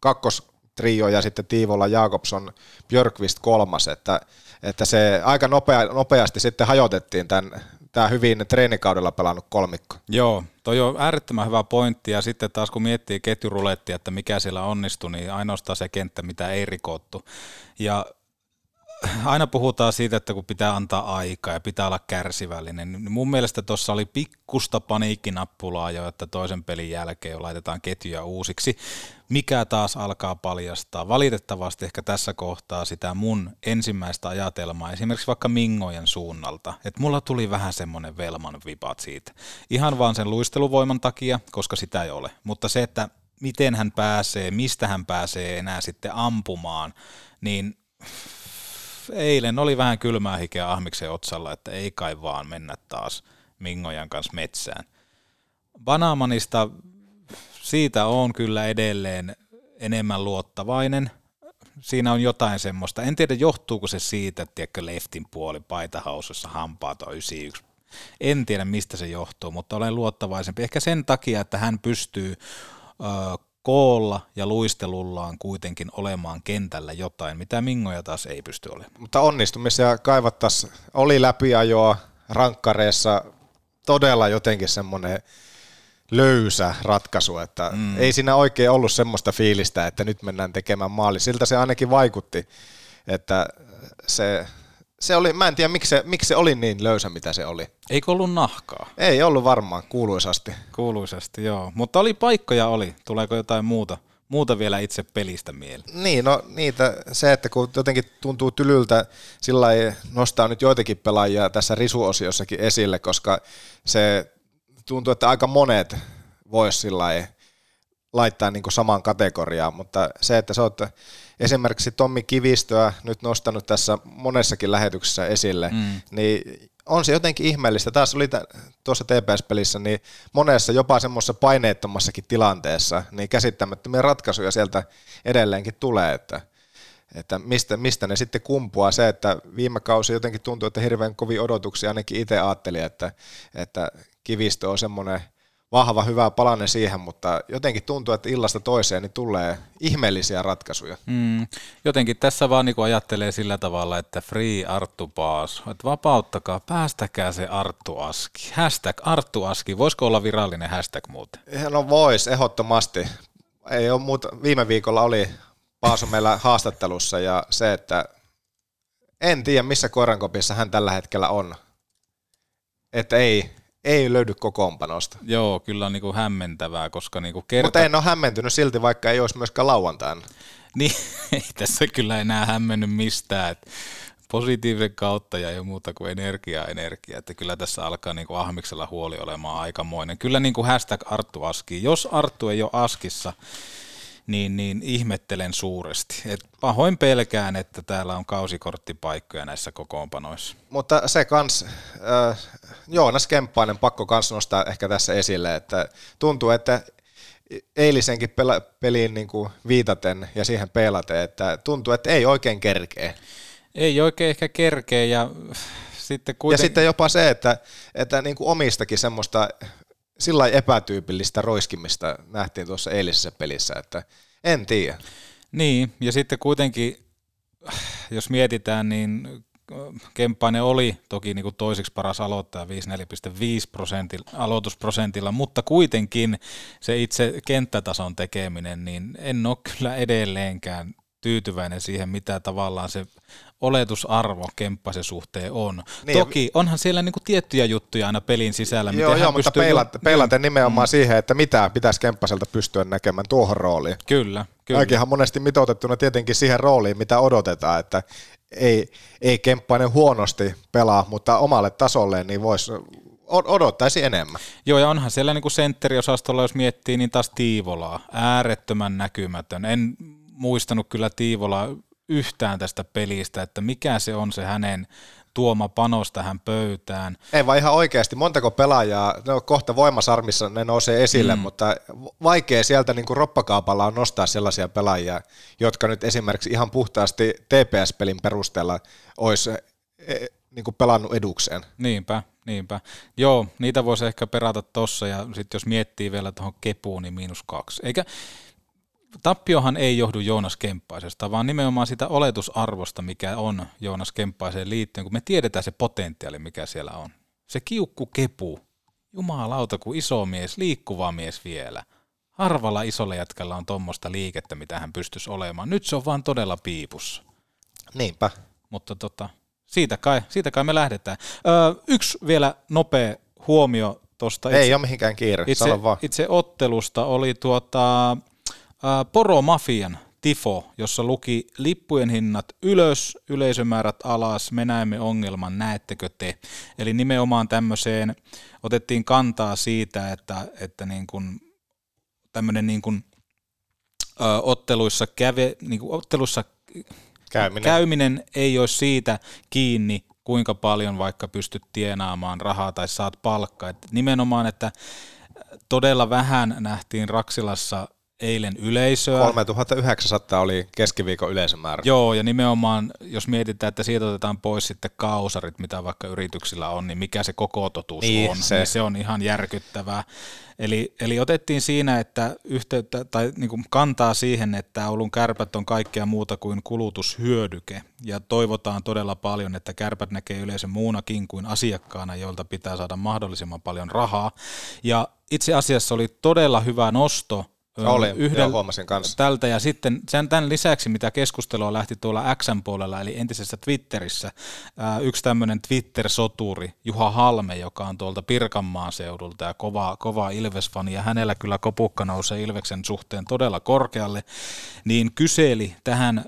kakkos trio ja sitten Tiivola, Jakobson, Björkvist kolmas, että, että se aika nopea, nopeasti sitten hajotettiin tämän, tämä hyvin treenikaudella pelannut kolmikko. Joo, toi on äärettömän hyvä pointti ja sitten taas kun miettii ketjurulettia, että mikä siellä onnistui, niin ainoastaan se kenttä, mitä ei rikottu. Ja aina puhutaan siitä, että kun pitää antaa aikaa ja pitää olla kärsivällinen, niin mun mielestä tuossa oli pikkusta paniikkinappulaa jo, että toisen pelin jälkeen jo laitetaan ketjuja uusiksi, mikä taas alkaa paljastaa. Valitettavasti ehkä tässä kohtaa sitä mun ensimmäistä ajatelmaa, esimerkiksi vaikka Mingojen suunnalta, että mulla tuli vähän semmoinen velman vipat siitä. Ihan vaan sen luisteluvoiman takia, koska sitä ei ole, mutta se, että miten hän pääsee, mistä hän pääsee enää sitten ampumaan, niin eilen oli vähän kylmää hikeä Ahmiksen otsalla, että ei kai vaan mennä taas Mingojan kanssa metsään. Banamanista siitä on kyllä edelleen enemmän luottavainen. Siinä on jotain semmoista. En tiedä, johtuuko se siitä, että tiedätkö, leftin puoli paitahausussa hampaat on 91. En tiedä, mistä se johtuu, mutta olen luottavaisempi. Ehkä sen takia, että hän pystyy koolla ja luistelullaan kuitenkin olemaan kentällä jotain, mitä Mingoja taas ei pysty olemaan. Mutta onnistumisia kaivattaisiin, oli läpiajoa rankkareissa todella jotenkin semmoinen löysä ratkaisu, että mm. ei siinä oikein ollut semmoista fiilistä, että nyt mennään tekemään maali. Siltä se ainakin vaikutti, että se se oli, mä en tiedä miksi se, miksi se oli niin löysä, mitä se oli. Eikö ollut nahkaa? Ei ollut varmaan, kuuluisasti. Kuuluisasti, joo. Mutta oli paikkoja oli. Tuleeko jotain muuta, muuta vielä itse pelistä mieleen? Niin, no niitä, se, että kun jotenkin tuntuu tylyltä, sillä ei nostaa nyt joitakin pelaajia tässä risuosiossakin esille, koska se tuntuu, että aika monet vois sillä laittaa niin samaan kategoriaan, mutta se, että sä oot esimerkiksi Tommi Kivistöä nyt nostanut tässä monessakin lähetyksessä esille, mm. niin on se jotenkin ihmeellistä. Taas oli tuossa TPS-pelissä niin monessa jopa semmoisessa paineettomassakin tilanteessa, niin käsittämättömiä ratkaisuja sieltä edelleenkin tulee, että, että mistä, mistä ne sitten kumpuaa. Se, että viime kausi jotenkin tuntuu, että hirveän kovin odotuksia ainakin itse ajattelin, että, että Kivistö on semmoinen – vahva, hyvä palanne siihen, mutta jotenkin tuntuu, että illasta toiseen niin tulee ihmeellisiä ratkaisuja. Mm, jotenkin tässä vaan niin ajattelee sillä tavalla, että free Arttu Paas, että vapauttakaa, päästäkää se Arttu Aski. Hashtag Arttu Aski, voisiko olla virallinen hashtag muuten? No vois, ehdottomasti. Ei ole muuta. Viime viikolla oli Paaso meillä haastattelussa ja se, että en tiedä missä koirankopissa hän tällä hetkellä on. Että ei, ei löydy kokoonpanosta. Joo, kyllä on niinku hämmentävää, koska niinku kerta... Mutta en ole hämmentynyt silti, vaikka ei olisi myöskään lauantaina. Niin, ei tässä kyllä enää hämmenny mistään. Et positiivisen kautta ja ei muuta kuin energiaa energia. Että kyllä tässä alkaa niinku Ahmiksella huoli olemaan aikamoinen. Kyllä niinku hashtag Arttu Aski. Jos Arttu ei ole Askissa, niin, niin ihmettelen suuresti. Et pahoin pelkään, että täällä on kausikorttipaikkoja näissä kokoonpanoissa. Mutta se kans, äh, Joonas Kemppainen pakko kans nostaa ehkä tässä esille, että tuntuu, että eilisenkin pela, peliin niin kuin viitaten ja siihen pelaten, että tuntuu, että ei oikein kerkeä. Ei oikein ehkä kerkeä ja sitten kuiten... Ja sitten jopa se, että, että niin kuin omistakin semmoista sillä epätyypillistä roiskimista nähtiin tuossa eilisessä pelissä, että en tiedä. Niin, ja sitten kuitenkin, jos mietitään, niin Kemppainen oli toki niin kuin toiseksi paras aloittaja 54,5 prosentilla, aloitusprosentilla, mutta kuitenkin se itse kenttätason tekeminen, niin en ole kyllä edelleenkään tyytyväinen siihen, mitä tavallaan se oletusarvo Kemppasen suhteen on. Niin, Toki onhan siellä niinku tiettyjä juttuja aina pelin sisällä. Joo, joo mutta peilaten, peilaten nimenomaan mm. siihen, että mitä pitäisi Kemppaselta pystyä näkemään tuohon rooliin. Kyllä, kyllä. Kaikkihan monesti mitoitettuna tietenkin siihen rooliin, mitä odotetaan, että ei, ei Kemppainen huonosti pelaa, mutta omalle tasolleen niin voisi odottaisi enemmän. Joo, ja onhan siellä niin kuin sentteriosastolla, jos miettii, niin taas Tiivolaa, äärettömän näkymätön. En muistanut kyllä Tiivolaa yhtään tästä pelistä, että mikä se on se hänen tuoma panos tähän pöytään. Ei vaan ihan oikeasti, montako pelaajaa, no kohta voimasarmissa ne nousee esille, mm. mutta vaikea sieltä niin kuin roppakaapalla on nostaa sellaisia pelaajia, jotka nyt esimerkiksi ihan puhtaasti TPS-pelin perusteella olisi e, niin kuin pelannut edukseen. Niinpä, niinpä. Joo, niitä voisi ehkä perata tossa ja sitten jos miettii vielä tuohon kepuun, niin miinus kaksi. Eikä, tappiohan ei johdu Joonas Kemppaisesta, vaan nimenomaan sitä oletusarvosta, mikä on Joonas Kemppaiseen liittyen, kun me tiedetään se potentiaali, mikä siellä on. Se kiukku kepu, jumalauta kuin iso mies, liikkuva mies vielä. Harvalla isolla jätkällä on tuommoista liikettä, mitä hän pystyisi olemaan. Nyt se on vaan todella piipussa. Niinpä. Mutta tota, siitä, kai, siitä kai me lähdetään. Öö, yksi vielä nopea huomio tuosta. Ei ole mihinkään kiire, itse, vaan. itse ottelusta oli tuota, Poromafian tifo, jossa luki lippujen hinnat ylös, yleisömäärät alas, me näemme ongelman, näettekö te? Eli nimenomaan tämmöiseen otettiin kantaa siitä, että, että niin kuin, tämmöinen niin kuin, ö, otteluissa, käve, niin kuin otteluissa käyminen. käyminen ei ole siitä kiinni, kuinka paljon vaikka pystyt tienaamaan rahaa tai saat palkkaa. Et nimenomaan, että todella vähän nähtiin Raksilassa eilen yleisöä. 3900 oli keskiviikon yleisömäärä. Joo, ja nimenomaan jos mietitään, että siitä otetaan pois sitten kausarit, mitä vaikka yrityksillä on, niin mikä se koko totuus niin, on, se. niin se on ihan järkyttävää. Eli, eli otettiin siinä, että yhteyttä tai niin kuin kantaa siihen, että Oulun kärpät on kaikkea muuta kuin kulutushyödyke. Ja toivotaan todella paljon, että kärpät näkee yleisön muunakin kuin asiakkaana, jolta pitää saada mahdollisimman paljon rahaa. Ja itse asiassa oli todella hyvä nosto olen, yhden, huomasin kanssa. Tältä ja sitten sen, tämän lisäksi, mitä keskustelua lähti tuolla Xn puolella, eli entisessä Twitterissä, yksi tämmöinen Twitter-soturi, Juha Halme, joka on tuolta Pirkanmaan seudulta ja kova, kova Ilves-fani, ja hänellä kyllä kopukka nousee Ilveksen suhteen todella korkealle, niin kyseli tähän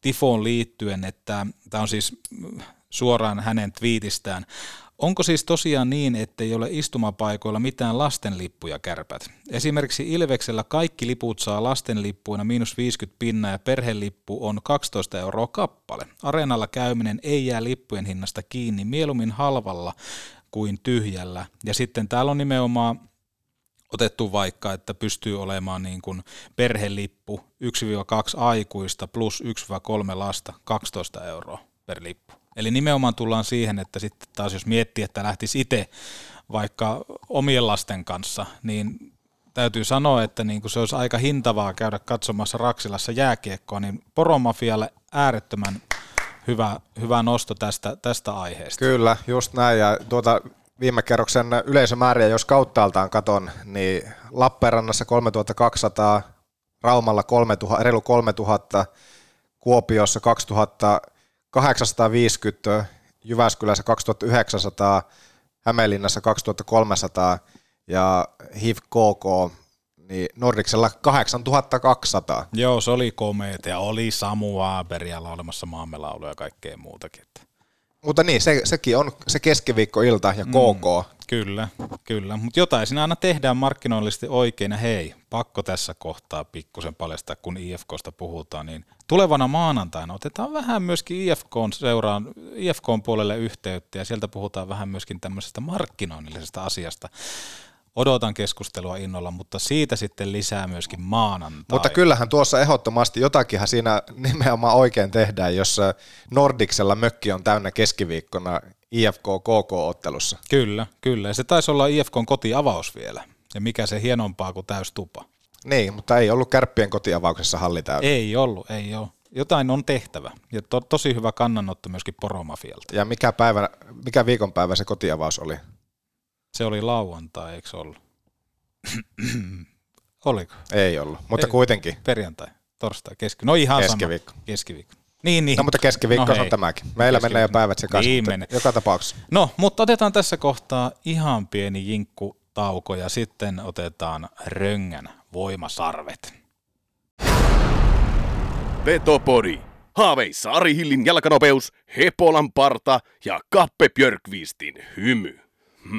tifoon liittyen, että tämä on siis suoraan hänen twiitistään, Onko siis tosiaan niin, että ei ole istumapaikoilla mitään lastenlippuja kärpät? Esimerkiksi Ilveksellä kaikki liput saa lastenlippuina miinus 50 pinnaa ja perhelippu on 12 euroa kappale. Areenalla käyminen ei jää lippujen hinnasta kiinni, mieluummin halvalla kuin tyhjällä. Ja sitten täällä on nimenomaan otettu vaikka, että pystyy olemaan niin kuin perhelippu 1-2 aikuista plus 1-3 lasta 12 euroa per lippu. Eli nimenomaan tullaan siihen, että sitten taas jos miettii, että lähtisi itse vaikka omien lasten kanssa, niin täytyy sanoa, että niin kuin se olisi aika hintavaa käydä katsomassa Raksilassa jääkiekkoa, niin Poromafialle äärettömän hyvä, hyvä nosto tästä, tästä aiheesta. Kyllä, just näin. Ja tuota, viime kerroksen yleisömääriä, jos kauttaaltaan katon, niin Lappeenrannassa 3200, Raumalla 3000, reilu 3000, Kuopiossa 2000, 850, Jyväskylässä 2900, Hämeenlinnassa 2300 ja HIV KK niin Nordiksella 8200. Joo, se oli komeet ja oli Samu Aaberia laulemassa maamme lauluja ja kaikkea muutakin. Mutta niin, se, sekin on se keskiviikkoilta ja KK. Mm, kyllä, kyllä. Mutta jotain siinä aina tehdään markkinoillisesti oikein. Ja hei, pakko tässä kohtaa pikkusen paljastaa, kun IFKsta puhutaan, niin tulevana maanantaina otetaan vähän myöskin IFKn seuraan, IFKn puolelle yhteyttä ja sieltä puhutaan vähän myöskin tämmöisestä markkinoinnillisesta asiasta odotan keskustelua innolla, mutta siitä sitten lisää myöskin maanantai. Mutta kyllähän tuossa ehdottomasti jotakinhan siinä nimenomaan oikein tehdään, jos Nordiksella mökki on täynnä keskiviikkona IFK KK-ottelussa. Kyllä, kyllä. Ja se taisi olla IFKn kotiavaus vielä. Ja mikä se hienompaa kuin täystupa. Niin, mutta ei ollut kärppien kotiavauksessa halli täynnä. Ei ollut, ei ole. Jotain on tehtävä. Ja to, tosi hyvä kannanotto myöskin Poromafialta. Ja mikä, päivä, mikä viikonpäivä se kotiavaus oli? Se oli lauantai, eikö ollut? Oliko? Ei ollut, mutta Ei. kuitenkin. Perjantai, torstai, keski. No ihan Keskiviikko. sama. Keskiviikko. Niin, niin. No mutta keskiviikko No on hei. tämäkin. Meillä menee jo päivät sekaisin, Niin joka tapauksessa. No, mutta otetaan tässä kohtaa ihan pieni jinkkutauko ja sitten otetaan Röngän voimasarvet. Petopodi. Haaveissa Ari Hillin jalkanopeus, Hepolan parta ja Kappe Björkvistin hymy.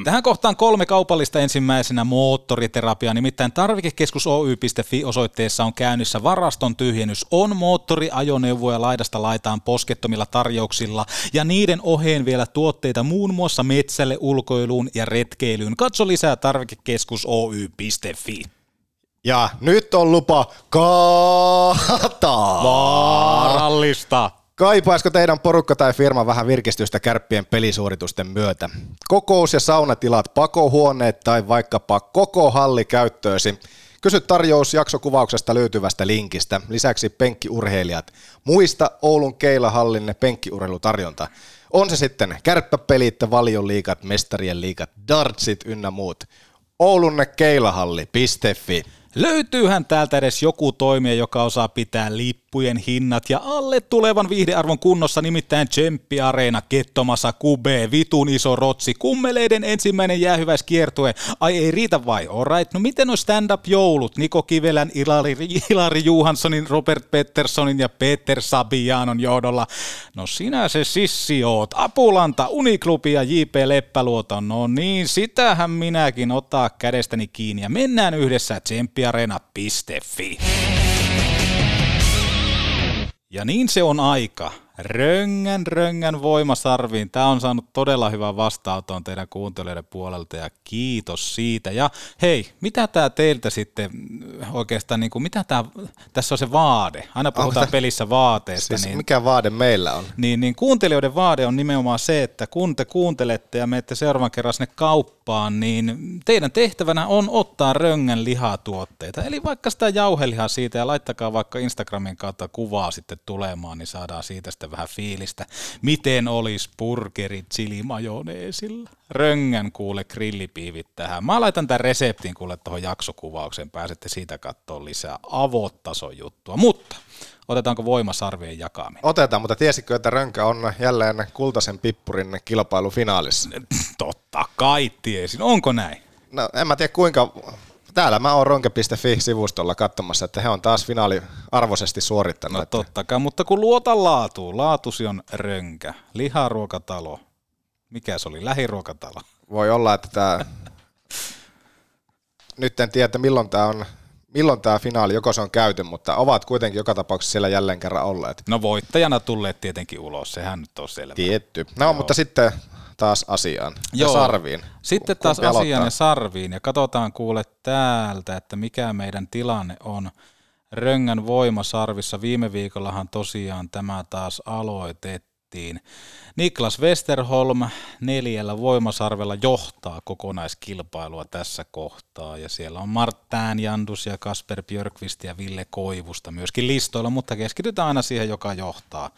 Tähän kohtaan kolme kaupallista ensimmäisenä moottoriterapia, nimittäin tarvikekeskus Oy.fi osoitteessa on käynnissä varaston tyhjennys. On moottoriajoneuvoja laidasta laitaan poskettomilla tarjouksilla ja niiden oheen vielä tuotteita muun muassa metsälle, ulkoiluun ja retkeilyyn. Katso lisää tarvikekeskus Oy.fi. Ja nyt on lupa kaataa. Vaarallista. Kaipaisiko teidän porukka tai firma vähän virkistystä kärppien pelisuoritusten myötä? Kokous- ja saunatilat, pakohuoneet tai vaikkapa koko halli käyttöösi. Kysy tarjous jaksokuvauksesta löytyvästä linkistä. Lisäksi penkkiurheilijat. Muista Oulun Keilahallin penkkiurheilutarjonta. On se sitten kärppäpelit, valioliikat, mestarien liikat, dartsit ynnä muut. Oulunne keilahalli.fi. Löytyyhän täältä edes joku toimija, joka osaa pitää lippujen hinnat ja alle tulevan viihdearvon kunnossa, nimittäin Tsemppi Areena, Kettomasa, Kube, Vitun iso rotsi, kummeleiden ensimmäinen jäähyväiskiertue. Ai ei riitä vai? Alright, no miten on stand-up-joulut? Niko Kivelän, Ilari, Ilari Johanssonin, Robert Petterssonin ja Peter Sabianon johdolla. No sinä se sissi oot. Apulanta, Uniklubi ja J.P. Leppäluoto. No niin, sitähän minäkin ottaa kädestäni kiinni ja mennään yhdessä tsemppiareena.fi. Ja niin se on aika. Röngän, röngän voimasarviin. Tämä on saanut todella hyvän vastaanoton teidän kuuntelijoiden puolelta ja kiitos siitä. Ja hei, mitä tämä teiltä sitten oikeastaan, niin kuin, mitä tämä, tässä on se vaade. Aina puhutaan tää- pelissä vaateesta. Siis niin, mikä vaade meillä on? niin, niin kuuntelijoiden vaade on nimenomaan se, että kun te kuuntelette ja menette seuraavan kerran sinne kauppaan, niin teidän tehtävänä on ottaa röngän lihatuotteita. Eli vaikka sitä jauhelihaa siitä ja laittakaa vaikka Instagramin kautta kuvaa sitten tulemaan, niin saadaan siitä sitten vähän fiilistä. Miten olisi burgeri chili-majoneesilla? Röngän kuule grillipiivit tähän. Mä laitan tämän reseptin kuule tuohon jaksokuvaukseen, pääsette siitä katsoa lisää avottason juttua. Mutta otetaanko voimasarvien jakaminen? Otetaan, mutta tiesitkö, että Rönkä on jälleen kultaisen pippurin kilpailufinaalissa? Totta kai tiesin. Onko näin? No en mä tiedä kuinka, täällä mä oon ronke.fi-sivustolla katsomassa, että he on taas finaali arvoisesti suorittanut. No että totta kai, mutta kun luota laatuun, laatusi on rönkä, liharuokatalo, mikä se oli, lähiruokatalo. Voi olla, että tämä, nyt en tiedä, että milloin tämä on, milloin tämä finaali, joko se on käyty, mutta ovat kuitenkin joka tapauksessa siellä jälleen kerran olleet. No voittajana tulleet tietenkin ulos, sehän nyt on selvä. Tietty. No, mutta sitten taas asiaan ja sarviin. Sitten taas Kumpi asiaan aloittaa? ja sarviin ja katsotaan kuule täältä, että mikä meidän tilanne on. Röngän voimasarvissa viime viikollahan tosiaan tämä taas aloitettiin. Niklas Westerholm neljällä voimasarvella johtaa kokonaiskilpailua tässä kohtaa ja siellä on Marttään Jandus ja Kasper Björkvist ja Ville Koivusta myöskin listoilla, mutta keskitytään aina siihen, joka johtaa.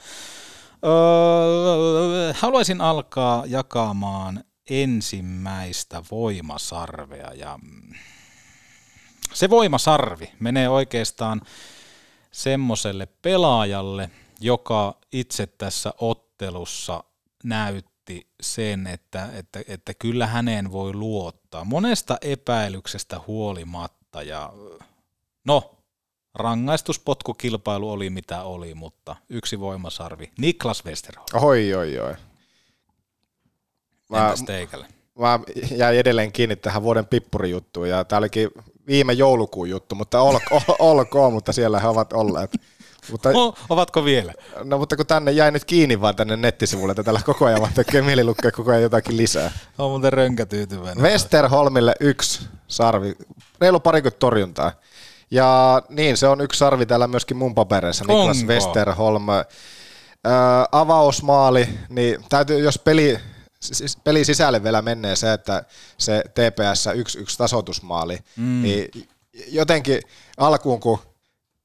Öö, haluaisin alkaa jakamaan ensimmäistä voimasarvea ja se voimasarvi menee oikeastaan semmoiselle pelaajalle, joka itse tässä ottelussa näytti sen, että, että, että kyllä häneen voi luottaa. Monesta epäilyksestä huolimatta ja no, rangaistuspotkukilpailu oli mitä oli, mutta yksi voimasarvi. Niklas Westerholm. Oi, oi, oi. Mä, Entäs teikälle? mä jäin edelleen kiinni tähän vuoden pippurijuttuun ja tämä olikin viime joulukuun juttu, mutta olko, olkoon, mutta siellä he ovat olleet. Mutta, O, ovatko vielä? no, mutta kun tänne jäi nyt kiinni vaan tänne nettisivulle, että täällä koko ajan vaan tekee mieli lukea koko ajan jotakin lisää. On muuten rönkä tyytyväinen. Westerholmille yksi sarvi, reilu parikymmentä torjuntaa. Ja niin, se on yksi sarvi täällä myöskin mun papereissa, Niklas Onko? Westerholm. Ää, avausmaali, niin täytyy, jos peli, siis peli sisälle vielä menee se, että se TPS 1-1 tasoitusmaali, mm. niin jotenkin alkuun, kun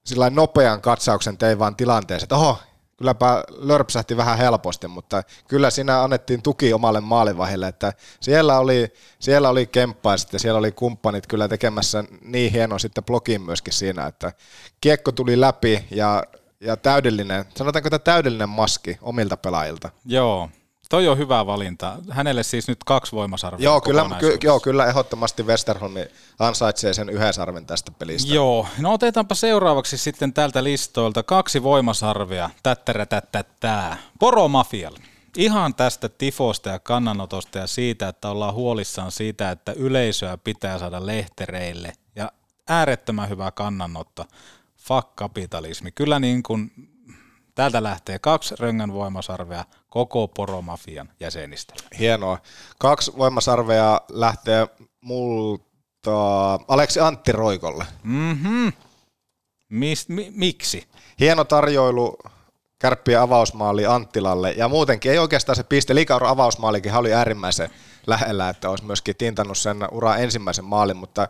sillä nopean katsauksen tein vaan tilanteeseen, että oho, kylläpä lörpsähti vähän helposti, mutta kyllä siinä annettiin tuki omalle maalivahille, että siellä oli, siellä oli kemppaiset ja siellä oli kumppanit kyllä tekemässä niin hieno sitten blogin myöskin siinä, että kiekko tuli läpi ja, ja täydellinen, sanotaanko että täydellinen maski omilta pelaajilta. Joo, Toi on hyvä valinta. Hänelle siis nyt kaksi voimasarvia. Joo, kyllä, ky, joo, kyllä ehdottomasti Westerholm ansaitsee sen yhden sarven tästä pelistä. Joo, no otetaanpa seuraavaksi sitten tältä listoilta kaksi voimasarvia. Tättärätättättää. Poromafialle. Ihan tästä tifosta ja kannanotosta ja siitä, että ollaan huolissaan siitä, että yleisöä pitää saada lehtereille. Ja äärettömän hyvä kannanotto. Fuck kapitalismi. Kyllä niin kuin Täältä lähtee kaksi Röngän voimasarvea koko poromafian jäsenistä. Hienoa. Kaksi voimasarvea lähtee multa Aleksi Antti Roikolle. Mm-hmm. Mis, mi, miksi? Hieno tarjoilu kärppien avausmaali Anttilalle ja muutenkin ei oikeastaan se piste. Liikauran avausmaalikin oli äärimmäisen lähellä, että olisi myöskin tintannut sen ura ensimmäisen maalin, mutta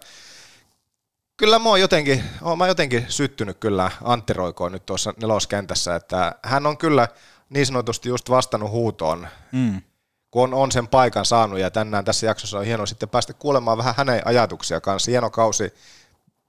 Kyllä mä oon jotenkin, oon mä jotenkin syttynyt kyllä Antti Roikoon nyt tuossa neloskentässä, että hän on kyllä niin sanotusti just vastannut huutoon, mm. kun on, on, sen paikan saanut ja tänään tässä jaksossa on hienoa sitten päästä kuulemaan vähän hänen ajatuksia kanssa. Hieno kausi,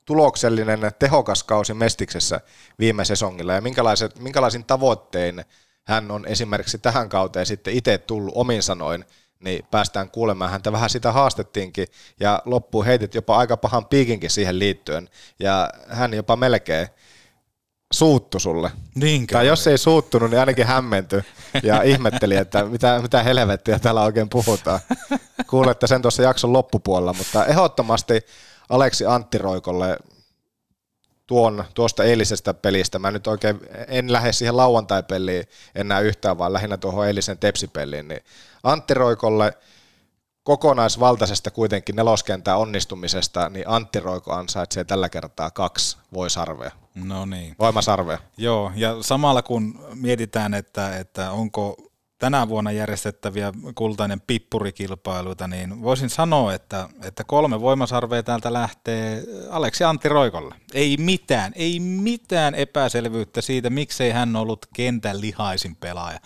tuloksellinen, tehokas kausi Mestiksessä viime sesongilla ja minkälaiset, minkälaisin tavoittein hän on esimerkiksi tähän kauteen sitten itse tullut omin sanoin – niin päästään kuulemaan häntä. Vähän sitä haastettiinkin ja loppuun heitit jopa aika pahan piikinkin siihen liittyen ja hän jopa melkein suuttu sulle. Niinkö? Tai jos ei suuttunut, niin ainakin hämmentyi ja ihmetteli, että mitä, mitä helvettiä täällä oikein puhutaan. Kuulette sen tuossa jakson loppupuolella, mutta ehdottomasti Aleksi Antti Roikolle tuon, tuosta eilisestä pelistä. Mä nyt oikein en lähde siihen lauantai-peliin enää yhtään, vaan lähinnä tuohon eilisen tepsipeliin. Niin Antti Roikolle kokonaisvaltaisesta kuitenkin neloskentän onnistumisesta, niin Antti Roiko ansaitsee tällä kertaa kaksi voisarvea. No niin. Voimasarvea. Joo, ja samalla kun mietitään, että, että onko tänä vuonna järjestettäviä kultainen pippurikilpailuita, niin voisin sanoa, että, että kolme voimasarvea täältä lähtee Aleksi Antti Roikolle. Ei mitään, ei mitään epäselvyyttä siitä, miksei hän ollut kentän lihaisin pelaaja.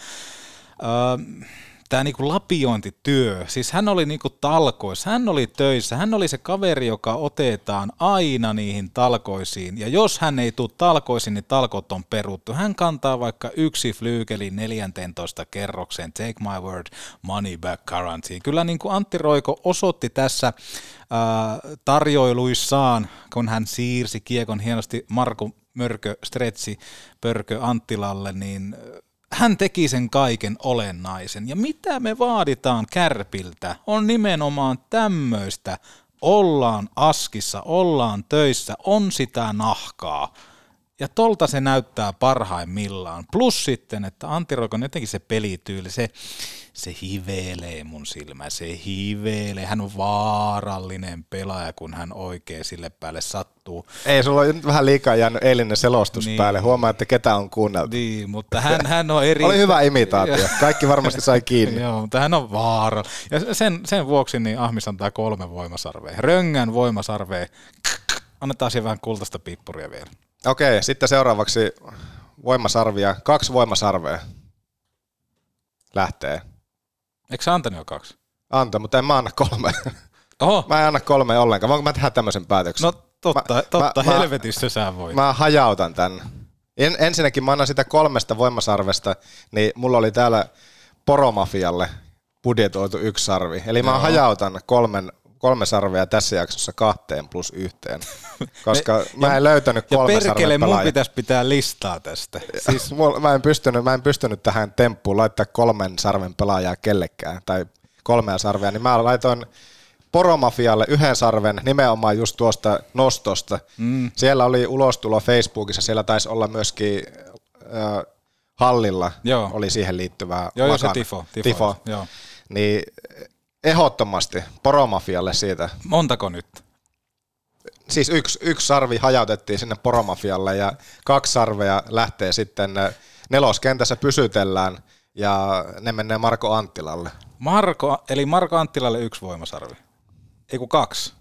Öö, tämä niinku lapiointityö, siis hän oli niinku talkoissa, hän oli töissä, hän oli se kaveri, joka otetaan aina niihin talkoisiin, ja jos hän ei tule talkoisiin, niin talkot on peruttu. Hän kantaa vaikka yksi flyykeli 14 kerrokseen, take my word, money back guarantee. Kyllä niin kuin Antti Roiko osoitti tässä äh, tarjoiluissaan, kun hän siirsi kiekon hienosti Marko Mörkö, Stretsi, Pörkö Anttilalle, niin hän teki sen kaiken olennaisen. Ja mitä me vaaditaan kärpiltä, on nimenomaan tämmöistä. Ollaan askissa, ollaan töissä, on sitä nahkaa. Ja tolta se näyttää parhaimmillaan. Plus sitten, että Antti Roikon jotenkin se pelityyli, se, se hivelee mun silmä, se hivelee. Hän on vaarallinen pelaaja, kun hän oikein sille päälle sattuu. Ei, sulla on nyt vähän liikaa jäänyt eilinen selostus niin. päälle. Huomaa, että ketä on kuunneltu. Niin, mutta hän, hän on eri... Oli hyvä imitaatio. Kaikki varmasti sai kiinni. Joo, mutta hän on vaara. Ja sen, sen vuoksi niin Ahmis antaa kolme voimasarvea. Röngän voimasarvea. Annetaan siihen vähän kultaista pippuria vielä. Okei, sitten seuraavaksi voimasarvia. Kaksi voimasarvea lähtee. Eikö sä antanut jo kaksi? Anta, mutta en mä anna kolme. Oho. Mä en anna kolme ollenkaan. Voinko mä tehdä tämmöisen päätöksen? No totta, mä, totta mä, helvetissä mä, sä voit. Mä hajautan tän. En, ensinnäkin mä annan sitä kolmesta voimasarvesta, niin mulla oli täällä Poromafialle budjetoitu yksi sarvi. Eli mä hajautan kolmen kolme sarvea tässä jaksossa kahteen plus yhteen, koska Me, mä en löytänyt kolme Ja perkele, mun pitäisi pitää listaa tästä. Siis... mä, en pystynyt, mä en pystynyt tähän temppuun laittaa kolmen sarven pelaajaa kellekään, tai kolmea sarvea, niin mä laitoin Poromafialle yhden sarven nimenomaan just tuosta nostosta. Mm. Siellä oli ulostulo Facebookissa, siellä taisi olla myöskin äh, Hallilla Joo. oli siihen liittyvää Joo, se tifo. tifo, tifo. Joo. Niin Ehdottomasti poromafialle siitä. Montako nyt? Siis yksi, yksi sarvi hajautettiin sinne poromafialle ja kaksi sarvea lähtee sitten neloskentässä pysytellään ja ne menee Marko Anttilalle. Marko, eli Marko Anttilalle yksi voimasarvi. Ei kun kaksi.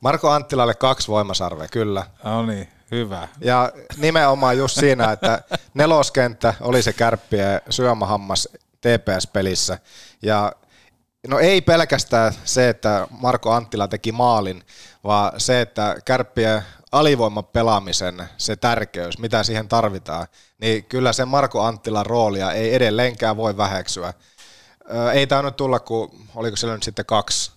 Marko Anttilalle kaksi voimasarvea, kyllä. No niin, hyvä. Ja nimenomaan just siinä, että neloskenttä oli se kärppien syömähammas TPS-pelissä. Ja no ei pelkästään se, että Marko Anttila teki maalin, vaan se, että kärppien alivoiman pelaamisen se tärkeys, mitä siihen tarvitaan, niin kyllä se Marko Anttilan roolia ei edelleenkään voi väheksyä. Ei tainnut tulla, kun oliko siellä nyt sitten kaksi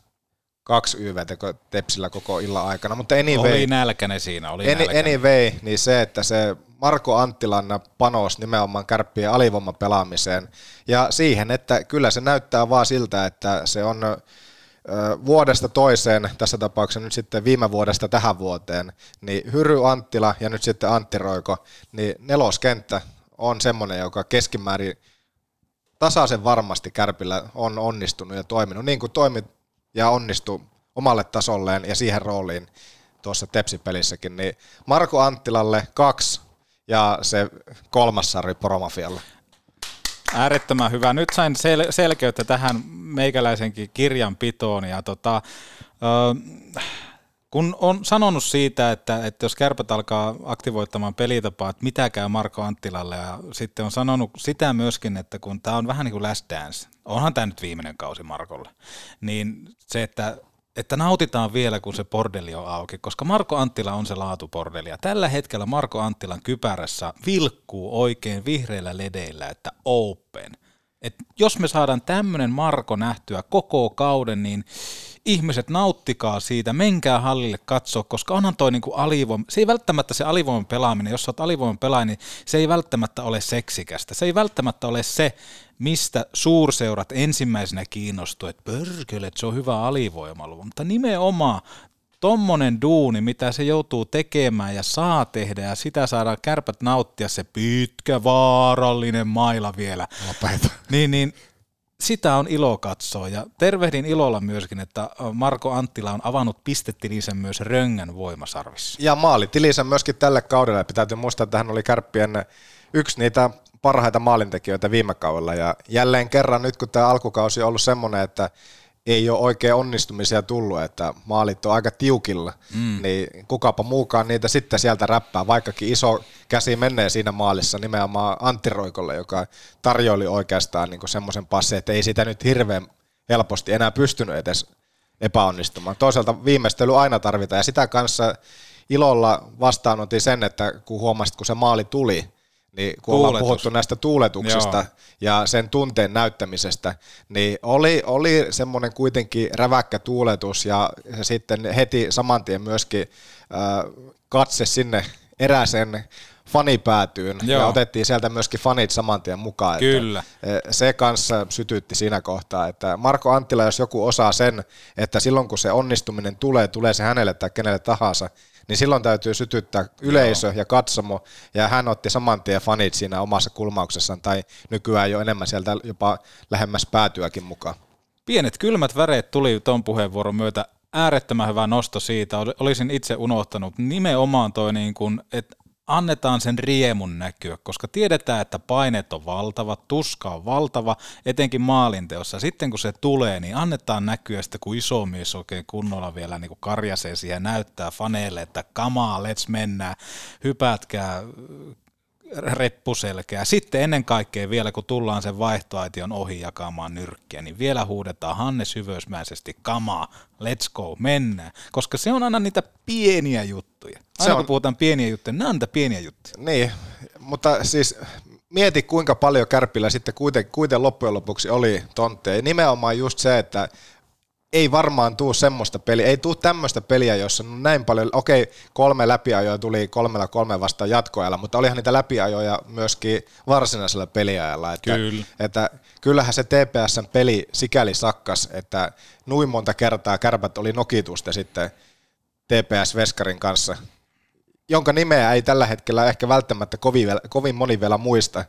kaksi YVtä Tepsillä koko illan aikana, mutta anyway. Oli nälkäne siinä, oli any, nälkäne. Anyway, niin se, että se Marko Anttilan panos nimenomaan kärppien alivoiman pelaamiseen. Ja siihen, että kyllä se näyttää vaan siltä, että se on vuodesta toiseen, tässä tapauksessa nyt sitten viime vuodesta tähän vuoteen, niin Hyry Anttila ja nyt sitten Antti Roiko, niin neloskenttä on semmoinen, joka keskimäärin tasaisen varmasti Kärpillä on onnistunut ja toiminut niin kuin toimi ja onnistui omalle tasolleen ja siihen rooliin tuossa Tepsi-pelissäkin, niin Marko Anttilalle kaksi ja se kolmas sarri Poromafialle. Äärettömän hyvä. Nyt sain sel- selkeyttä tähän meikäläisenkin kirjanpitoon ja tota, äh, kun on sanonut siitä, että, että jos kärpät alkaa aktivoittamaan pelitapaa, että mitä käy Marko Anttilalle ja sitten on sanonut sitä myöskin, että kun tämä on vähän niin kuin last dance, onhan tämä nyt viimeinen kausi Markolle, niin se, että että nautitaan vielä, kun se bordelli on auki, koska Marko Anttila on se laatubordelli. Ja tällä hetkellä Marko Anttilan kypärässä vilkkuu oikein vihreillä ledeillä, että open. Et jos me saadaan tämmöinen Marko nähtyä koko kauden, niin ihmiset nauttikaa siitä, menkää hallille katsoa, koska onhan toi niinku alivoima, se ei välttämättä se alivoiman pelaaminen, jos sä oot alivoiman pelaaja, niin se ei välttämättä ole seksikästä, se ei välttämättä ole se, mistä suurseurat ensimmäisenä kiinnostuu, että pörkele, että se on hyvä alivoimalla, mutta nimenomaan tommonen duuni, mitä se joutuu tekemään ja saa tehdä ja sitä saadaan kärpät nauttia, se pitkä vaarallinen maila vielä. Lopeta. Niin, niin sitä on ilo katsoa ja tervehdin ilolla myöskin, että Marko Anttila on avannut pistetilinsä myös Röngän voimasarvissa. Ja maalitilinsä myöskin tälle kaudelle. Pitää muistaa, että hän oli kärppien yksi niitä parhaita maalintekijöitä viime kaudella ja jälleen kerran nyt kun tämä alkukausi on ollut semmoinen, että ei ole oikein onnistumisia tullut, että maalit on aika tiukilla, mm. niin kukapa muukaan niitä sitten sieltä räppää, vaikkakin iso käsi menee siinä maalissa nimenomaan Antti Roikolle, joka tarjoili oikeastaan niin semmoisen passin, että ei sitä nyt hirveän helposti enää pystynyt edes epäonnistumaan. Toisaalta viimeistely aina tarvitaan ja sitä kanssa ilolla vastaanotin sen, että kun huomasit, kun se maali tuli, niin kun Tuuletus. ollaan puhuttu näistä tuuletuksista Joo. ja sen tunteen näyttämisestä, niin oli, oli semmoinen kuitenkin räväkkä tuuletus ja sitten heti saman tien myöskin äh, katse sinne eräsen fanipäätyyn Joo. ja otettiin sieltä myöskin fanit saman tien mukaan. Kyllä. Että se kanssa sytytti siinä kohtaa, että Marko Anttila, jos joku osaa sen, että silloin kun se onnistuminen tulee, tulee se hänelle tai kenelle tahansa, niin silloin täytyy sytyttää yleisö Joo. ja katsomo, ja hän otti saman tien fanit siinä omassa kulmauksessaan, tai nykyään jo enemmän sieltä jopa lähemmäs päätyäkin mukaan. Pienet kylmät väreet tuli tuon puheenvuoron myötä äärettömän hyvä nosto siitä. Olisin itse unohtanut nimenomaan toi, niin kun, että annetaan sen riemun näkyä, koska tiedetään, että paineet on valtavat, tuska on valtava, etenkin maalinteossa. Sitten kun se tulee, niin annetaan näkyä sitä, kun iso mies oikein kunnolla vielä niin karjasee siihen ja näyttää faneille, että kamaa, let's mennä, hypätkää reppuselkeä. Sitten ennen kaikkea vielä, kun tullaan sen vaihtoaition ohi jakamaan nyrkkiä, niin vielä huudetaan Hannes Hyvösmäisesti, kamaa, let's go, mennään. Koska se on aina niitä pieniä juttuja. Aina se on... kun puhutaan pieniä juttuja, ne on niitä pieniä juttuja. Niin, mutta siis mieti kuinka paljon Kärpillä sitten kuiten, kuiten loppujen lopuksi oli tontteja. Nimenomaan just se, että ei varmaan tuu semmoista peliä, ei tuu tämmöistä peliä, jossa on näin paljon, okei, kolme läpiajoja tuli kolmella kolme vasta jatkoajalla, mutta olihan niitä läpiajoja myöskin varsinaisella peliajalla. Että, Kyllä. että kyllähän se TPSn peli sikäli sakkas, että nuin monta kertaa kärpät oli nokitusta sitten TPS Veskarin kanssa, jonka nimeä ei tällä hetkellä ehkä välttämättä kovin, kovin moni vielä muista,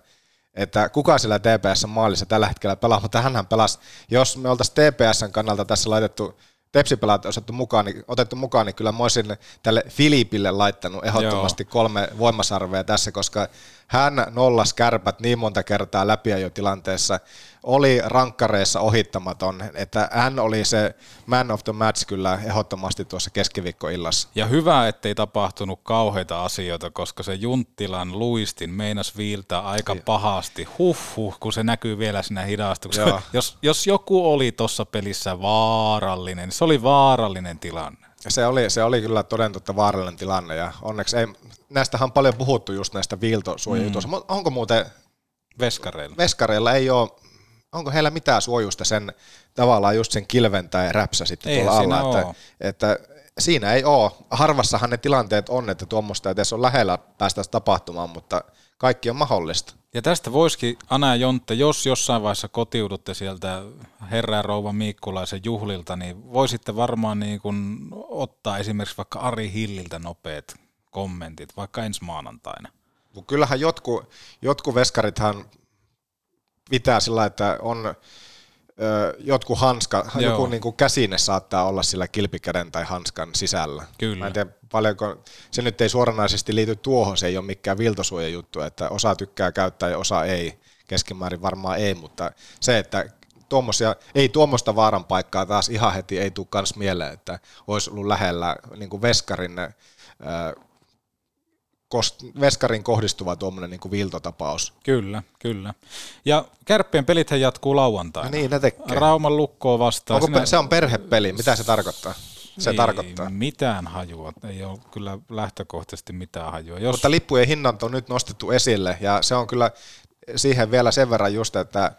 että kuka siellä TPS maalissa tällä hetkellä pelaa, mutta hän pelasi, jos me oltaisiin TPSn kannalta tässä laitettu tepsipelaat otettu mukaan, niin, otettu mukaan, niin kyllä mä olisin tälle Filipille laittanut ehdottomasti Joo. kolme voimasarvea tässä, koska hän nollas kärpät niin monta kertaa tilanteessa, oli rankkareissa ohittamaton, että hän oli se man of the match kyllä ehdottomasti tuossa keskiviikkoillassa. Ja hyvä, ettei tapahtunut kauheita asioita, koska se Junttilan luistin meinas viiltää aika pahasti, huh, huh kun se näkyy vielä siinä hidastuksessa. jos, jos joku oli tuossa pelissä vaarallinen, se oli vaarallinen tilanne. Se oli, se oli kyllä toden totta vaarallinen tilanne ja onneksi ei, näistähän on paljon puhuttu just näistä viiltosuojajutuista, mm. onko muuten Veskareilla. Veskareilla ei ole, onko heillä mitään suojusta sen tavallaan just sen kilven tai räpsä sitten ei tuolla alla, että, että, siinä ei ole. Harvassahan ne tilanteet on, että tuommoista edes on lähellä päästä tapahtumaan, mutta kaikki on mahdollista. Ja tästä voisikin, Ana ja Jontte, jos jossain vaiheessa kotiudutte sieltä herra ja rouva Miikkulaisen juhlilta, niin voisitte varmaan niin kuin ottaa esimerkiksi vaikka Ari Hilliltä nopeat kommentit, vaikka ensi maanantaina. Kyllähän jotkut, jotkut veskarithan pitää sillä että on jotkut hanska, Joo. joku niin kuin käsine saattaa olla sillä kilpikäden tai hanskan sisällä. Kyllä. Mä en tiedä paljonko, se nyt ei suoranaisesti liity tuohon, se ei ole mikään viltosuojajuttu, että osa tykkää käyttää ja osa ei, keskimäärin varmaan ei, mutta se, että tuommoisia, ei tuommoista vaaran paikkaa taas ihan heti ei tule kans mieleen, että olisi ollut lähellä niin kuin veskarin veskarin kohdistuva tuommoinen niin viiltotapaus. Kyllä, kyllä. Ja kärppien pelithän jatkuu lauantaina. No niin, ne tekee. Rauman lukkoa vastaan. Onko Sinä... Se on perhepeli, mitä se tarkoittaa? Se ei tarkoittaa. mitään hajua, ei ole kyllä lähtökohtaisesti mitään hajua. Jos... Mutta lippujen hinnat on nyt nostettu esille ja se on kyllä siihen vielä sen verran just, että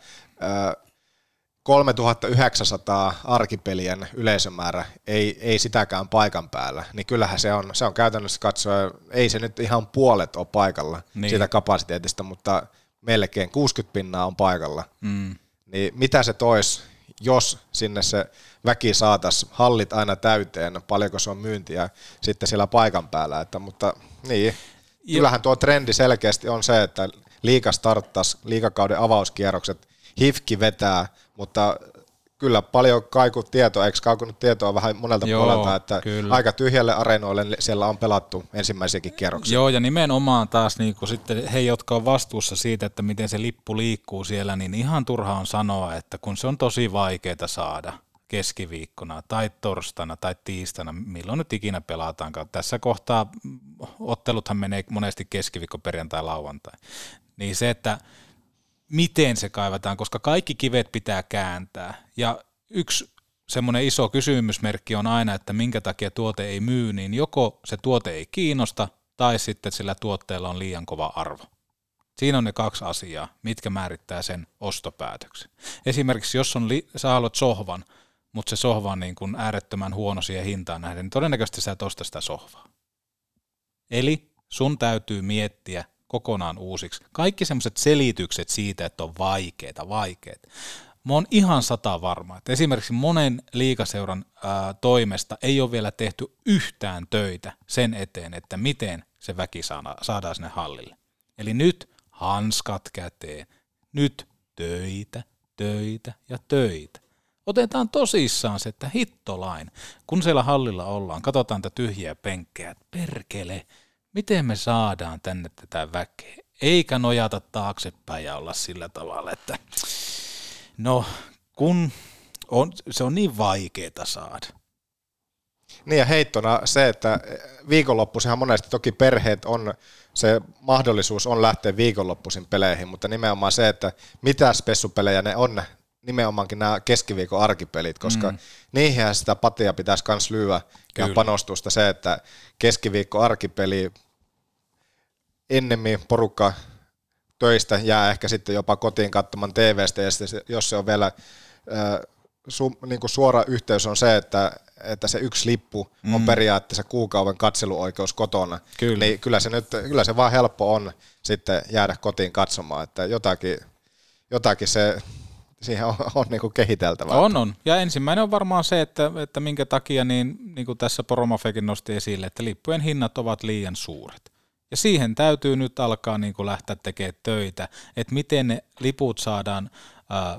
3900 arkipelien yleisömäärä, ei, ei sitäkään paikan päällä, niin kyllähän se on, se on käytännössä katsoa, ei se nyt ihan puolet ole paikalla niin. siitä kapasiteetista, mutta melkein 60 pinnaa on paikalla. Mm. Niin mitä se tois, jos sinne se väki saataisiin hallit aina täyteen, paljonko se on myyntiä sitten siellä paikan päällä, että, mutta niin, kyllähän tuo trendi selkeästi on se, että liika starttaisi liikakauden avauskierrokset, hifki vetää, mutta kyllä paljon kaikut tietoa, eikö kaikunut tietoa vähän monelta Joo, puolelta, että kyllä. aika tyhjälle areenoille siellä on pelattu ensimmäisiäkin kierroksia. Joo, ja nimenomaan taas niin kuin sitten he, jotka on vastuussa siitä, että miten se lippu liikkuu siellä, niin ihan turha on sanoa, että kun se on tosi vaikeaa saada keskiviikkona tai torstaina tai tiistaina, milloin nyt ikinä pelataankaan. Tässä kohtaa otteluthan menee monesti keskiviikko, perjantai, lauantai. Niin se, että miten se kaivataan, koska kaikki kivet pitää kääntää. Ja yksi semmoinen iso kysymysmerkki on aina, että minkä takia tuote ei myy, niin joko se tuote ei kiinnosta, tai sitten sillä tuotteella on liian kova arvo. Siinä on ne kaksi asiaa, mitkä määrittää sen ostopäätöksen. Esimerkiksi jos on li- sä haluat sohvan, mutta se sohva on niin kuin äärettömän huono siihen hintaan nähden, niin todennäköisesti sä et osta sitä sohvaa. Eli sun täytyy miettiä, kokonaan uusiksi. Kaikki semmoiset selitykset siitä, että on vaikeita, vaikeita. Mä oon ihan sata varma, että esimerkiksi monen liikaseuran ää, toimesta ei ole vielä tehty yhtään töitä sen eteen, että miten se väki saada, saadaan sinne hallille. Eli nyt hanskat käteen, nyt töitä, töitä ja töitä. Otetaan tosissaan se, että hittolain, kun siellä hallilla ollaan, katsotaan tätä tyhjiä penkkejä, perkele, miten me saadaan tänne tätä väkeä, eikä nojata taaksepäin ja olla sillä tavalla, että no kun on, se on niin vaikeaa saada. Niin ja heittona se, että viikonloppuisinhan monesti toki perheet on, se mahdollisuus on lähteä viikonloppuisin peleihin, mutta nimenomaan se, että mitä spessupelejä ne on, nimenomaankin nämä keskiviikon arkipelit, koska mm. niihin sitä patia pitäisi myös lyödä ja panostusta se, että keskiviikko arkipeli ennemmin porukka töistä jää ehkä sitten jopa kotiin katsomaan TVstä, ja sitten jos se on vielä su, niin kuin suora yhteys on se, että, että se yksi lippu mm. on periaatteessa kuukauden katseluoikeus kotona, kyllä. niin kyllä se, nyt, kyllä se vaan helppo on sitten jäädä kotiin katsomaan, että jotakin, jotakin se siihen on, on niin kuin kehiteltävää. On, on. Ja ensimmäinen on varmaan se, että, että minkä takia, niin, niin kuin tässä Poromafekin nosti esille, että lippujen hinnat ovat liian suuret. Ja siihen täytyy nyt alkaa niin kuin lähteä tekemään töitä, että miten ne liput saadaan äh,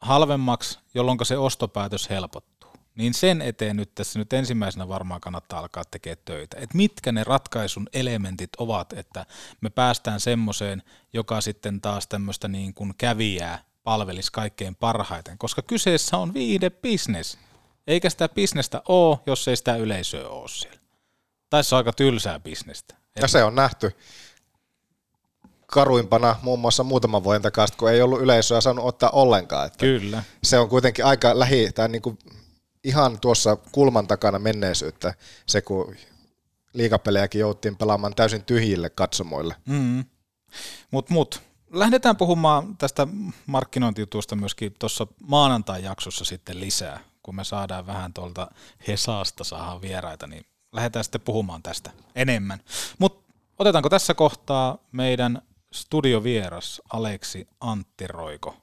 halvemmaksi, jolloin se ostopäätös helpottuu. niin sen eteen nyt tässä nyt ensimmäisenä varmaan kannattaa alkaa tekemään töitä. Et mitkä ne ratkaisun elementit ovat, että me päästään semmoiseen, joka sitten taas tämmöistä niin kuin kävijää palvelisi kaikkein parhaiten, koska kyseessä on viihdebisnes. Eikä sitä bisnestä ole, jos ei sitä yleisöä ole siellä. Tai se on aika tylsää bisnestä. Ja se on nähty karuimpana muun muassa muutaman vuoden takaa, kun ei ollut yleisöä saanut ottaa ollenkaan. Että Kyllä. Se on kuitenkin aika lähi, tai niin kuin ihan tuossa kulman takana menneisyyttä, se kun liikapelejäkin jouttiin pelaamaan täysin tyhjille katsomoille. Mm. Mut, mut. Lähdetään puhumaan tästä markkinointijutusta myöskin tuossa maanantai-jaksossa sitten lisää, kun me saadaan vähän tuolta Hesasta saadaan vieraita, niin lähdetään sitten puhumaan tästä enemmän. Mutta otetaanko tässä kohtaa meidän studiovieras Aleksi Antti Roiko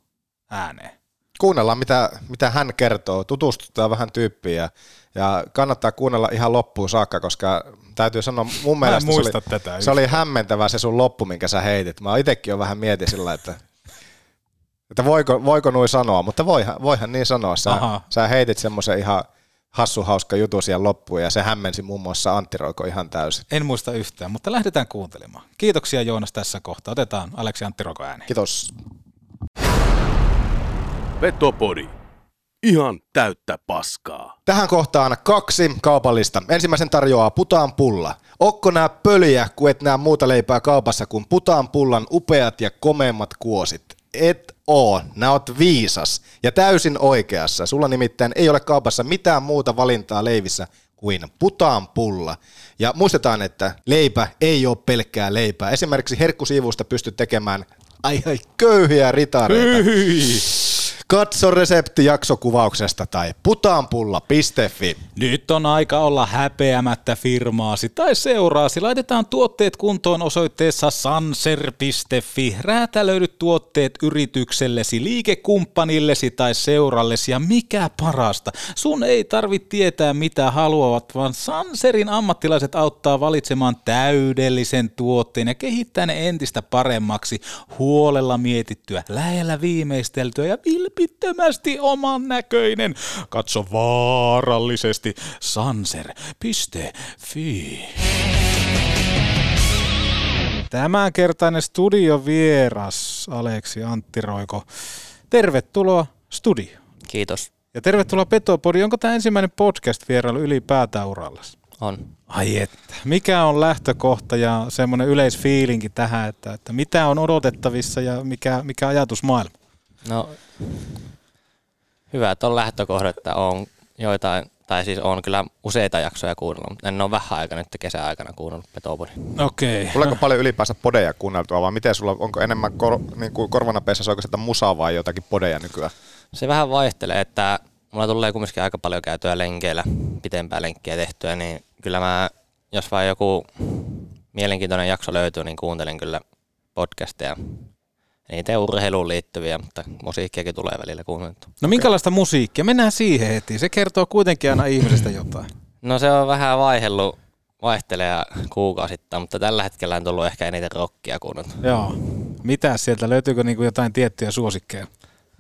ääneen? Kuunnellaan, mitä, mitä hän kertoo, tutustutaan vähän tyyppiin ja, ja kannattaa kuunnella ihan loppuun saakka, koska täytyy sanoa, mun mielestä se oli, tätä se oli hämmentävä se sun loppu, minkä sä heitit. Mä itsekin jo vähän mietin sillä, että, että voiko, voiko nuin sanoa, mutta voihan, voihan niin sanoa. Sä, Aha. sä heitit semmoisen ihan hassu hauska jutu siihen loppuun ja se hämmensi muun muassa Antti Roiko ihan täysin. En muista yhtään, mutta lähdetään kuuntelemaan. Kiitoksia Joonas tässä kohtaa. Otetaan Aleksi Antti Roiko ääni. Kiitos. Petopodi. Ihan täyttä paskaa. Tähän kohtaan kaksi kaupallista. Ensimmäisen tarjoaa putaan pulla. Okko nää pöliä, kun et nää muuta leipää kaupassa kuin putaan pullan upeat ja komeimmat kuosit. Et oo, nää oot viisas ja täysin oikeassa. Sulla nimittäin ei ole kaupassa mitään muuta valintaa leivissä kuin putaan pulla. Ja muistetaan, että leipä ei ole pelkkää leipää. Esimerkiksi herkkusiivusta pystyt tekemään ai, ai köyhiä ritareita. Katso resepti jaksokuvauksesta tai putaanpulla.fi. Nyt on aika olla häpeämättä firmaasi tai seuraasi. Laitetaan tuotteet kuntoon osoitteessa sanser.fi. Räätälöidyt tuotteet yrityksellesi, liikekumppanillesi tai seurallesi ja mikä parasta. Sun ei tarvitse tietää mitä haluavat, vaan Sanserin ammattilaiset auttaa valitsemaan täydellisen tuotteen ja kehittää ne entistä paremmaksi, huolella mietittyä, lähellä viimeisteltyä ja vilpittömästi oman näköinen. Katso vaarallisesti sanser.fi. Tämänkertainen studiovieras Aleksi Antti Roiko. Tervetuloa studio. Kiitos. Ja tervetuloa Petopodi. Onko tämä ensimmäinen podcast-vierailu ylipäätään urallasi? On. Ai että. Mikä on lähtökohta ja semmoinen yleisfiilinki tähän, että, että mitä on odotettavissa ja mikä, mikä ajatusmaailma? No, hyvät on lähtökohdat, että on joitain, tai siis on kyllä useita jaksoja kuunnellut, mutta en ole vähän aika nyt kesäaikana kuunnellut Petopodin. Okei. Tuleeko paljon ylipäänsä podeja kuunneltua, vai miten sulla, onko enemmän kor, niin kuin korvanapeissa soiko sitä musaa vai jotakin podeja nykyään? Se vähän vaihtelee, että mulla tulee kumminkin aika paljon käytyä lenkeillä, pitempää lenkkiä tehtyä, niin kyllä mä, jos vaan joku mielenkiintoinen jakso löytyy, niin kuuntelen kyllä podcasteja. Niitä urheiluun liittyviä, mutta musiikkiakin tulee välillä kuunneltu. No minkälaista musiikkia? Mennään siihen heti. Se kertoo kuitenkin aina ihmisestä jotain. No se on vähän vaihellut, vaihtelee kuukausittain, mutta tällä hetkellä on tullut ehkä eniten rockia kuunneltu. Joo. Mitä sieltä? Löytyykö niinku jotain tiettyjä suosikkeja?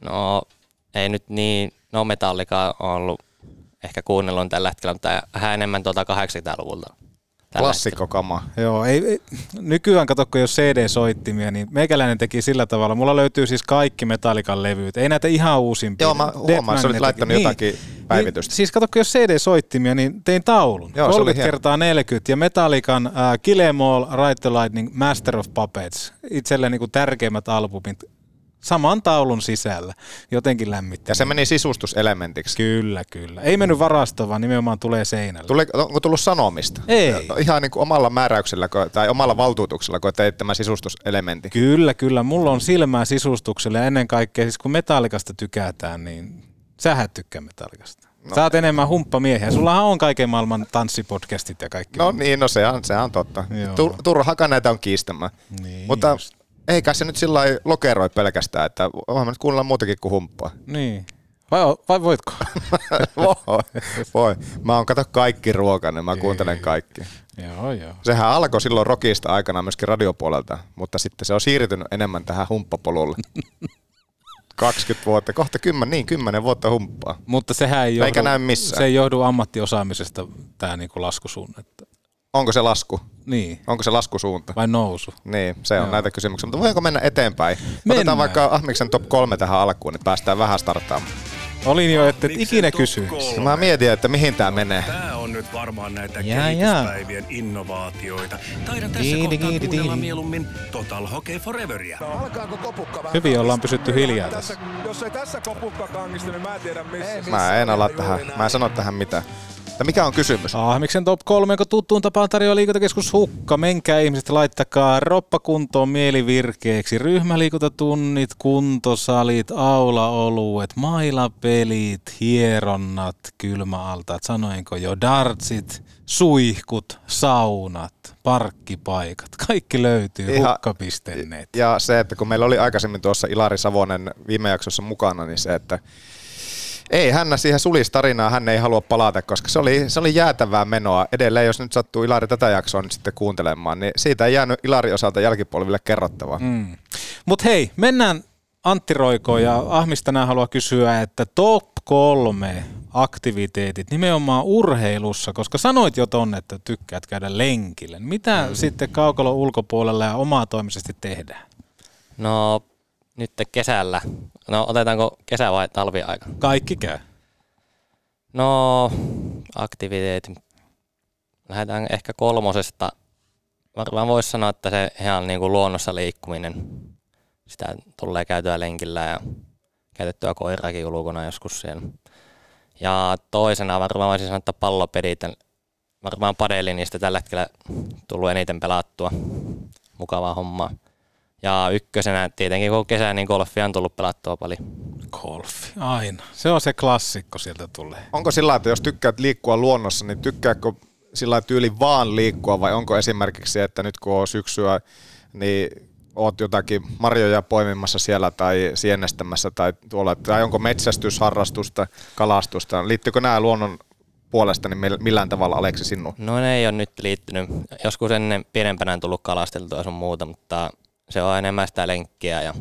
No ei nyt niin, no Metallica on ollut ehkä kuunnellut tällä hetkellä, mutta vähän enemmän tuota 80-luvulta. Klassikkokama. Joo, ei, ei, nykyään kato, kun jos CD-soittimia, niin meikäläinen teki sillä tavalla. Mulla löytyy siis kaikki Metallican levyt, ei näitä ihan uusimpia. Joo, mä huomaan, sä olit laittanut jotakin päivitystä. Niin, siis kato, kun jos CD-soittimia, niin tein taulun. Joo, se oli 30 hieno. kertaa 40 ja Metallican äh, Kill Em All, Ride the Lightning, Master of Puppets. Itselle niin tärkeimmät albumit saman taulun sisällä. Jotenkin lämmitti. Ja se meni sisustuselementiksi. Kyllä, kyllä. Ei mennyt varastoon, vaan nimenomaan tulee seinälle. Tuli, onko tullut sanomista? Ei. No, Ihan niin kuin omalla määräyksellä tai omalla valtuutuksella, kun teit tämän sisustuselementin. Kyllä, kyllä. Mulla on silmää sisustukselle ja ennen kaikkea, siis kun metallikasta tykätään, niin sähän tykkää metallikasta. No. Sä oot enemmän humppamiehiä. Sullahan on kaiken maailman tanssipodcastit ja kaikki. No niin, no se on, se on totta. Joo. Tur, turhakaan näitä on kiistämään. Niin, Mutta just. Eikä se nyt sillä lailla lokeroi pelkästään, että voihan me nyt kuunnella muutakin kuin humppaa. Niin. Vai, vai voitko? voi, voi. Mä oon kato kaikki ruokainen, mä kuuntelen kaikki. joo, joo. Sehän alkoi silloin rockista aikana myöskin radiopuolelta, mutta sitten se on siirtynyt enemmän tähän humppapolulle. 20 vuotta, kohta 10, niin 10 vuotta humppaa. Mutta sehän ei Eikä johdu, näy missään. se ei johdu ammattiosaamisesta tämä niinku laskusuunne. Onko se lasku? Niin. Onko se laskusuunta? Vai nousu? Niin, se on Joo. näitä kysymyksiä. Mutta voiko mennä eteenpäin? Mennään. Otetaan vaikka Ahmiksen top kolme tähän alkuun, niin päästään vähän startaamaan. Olin jo, että et ikinä kysy. Mä mietin, että mihin tää menee. Tää on nyt varmaan näitä Jaa, kehityspäivien innovaatioita. Taidan tässä Diidi, kohtaa diidi, kuunnella diidi. mieluummin Total Hockey Foreveria. Alkaako kopukka vähän? Hyvin ollaan pysytty hiljaa tässä. Jos ei tässä kopukka kangista, niin mä en tiedä missä. Mä en ala tähän, mä en sano tähän mitään. Mutta mikä on kysymys? Ahmiksen top 3, kun tuttuun tapaan tarjoaa liikuntakeskus Hukka. Menkää ihmiset, laittakaa roppa kuntoon mielivirkeeksi. Ryhmäliikuntatunnit, kuntosalit, aulaoluet, mailapelit, hieronnat, kylmäaltaat, sanoinko jo, dartsit, suihkut, saunat, parkkipaikat. Kaikki löytyy Ihan- hukka.net. Ja se, että kun meillä oli aikaisemmin tuossa Ilari Savonen viime jaksossa mukana, niin se, että ei hän siihen sulistarinaan, hän ei halua palata, koska se oli, se oli jäätävää menoa. Edelleen, jos nyt sattuu Ilari tätä jaksoa nyt sitten kuuntelemaan, niin siitä ei jäänyt Ilari osalta jälkipolville kerrottavaa. Mm. Mutta hei, mennään Antti Roikoon ja Ahmista nämä haluaa kysyä, että top kolme aktiviteetit nimenomaan urheilussa, koska sanoit jo tonne, että tykkäät käydä lenkillä. Mitä mm. sitten kaukalon ulkopuolella ja omaa toimisesti tehdään? No nyt kesällä. No otetaanko kesä vai talviaika? Kaikki käy. No aktiviteetit. Lähdetään ehkä kolmosesta. Varmaan voisi sanoa, että se ihan niin kuin luonnossa liikkuminen. Sitä tulee käytyä lenkillä ja käytettyä koirakin ulkona joskus siellä. Ja toisena varmaan voisin sanoa, että pallopedit. Varmaan padeli niistä tällä hetkellä tullut eniten pelattua. Mukavaa hommaa. Ja ykkösenä tietenkin kun kesä, niin golfia on tullut pelattua paljon. Golfi, aina. Se on se klassikko sieltä tulee. Onko sillä lailla, että jos tykkäät liikkua luonnossa, niin tykkääkö sillä lailla tyyli vaan liikkua vai onko esimerkiksi se, että nyt kun on syksyä, niin oot jotakin marjoja poimimassa siellä tai sienestämässä tai tuolla, tai onko metsästysharrastusta, kalastusta, liittyykö nämä luonnon puolesta niin mil- millään tavalla Aleksi sinun? No ne ei ole nyt liittynyt. Joskus ennen pienempänä on tullut kalasteltua ja sun muuta, mutta se on enemmän sitä lenkkiä ja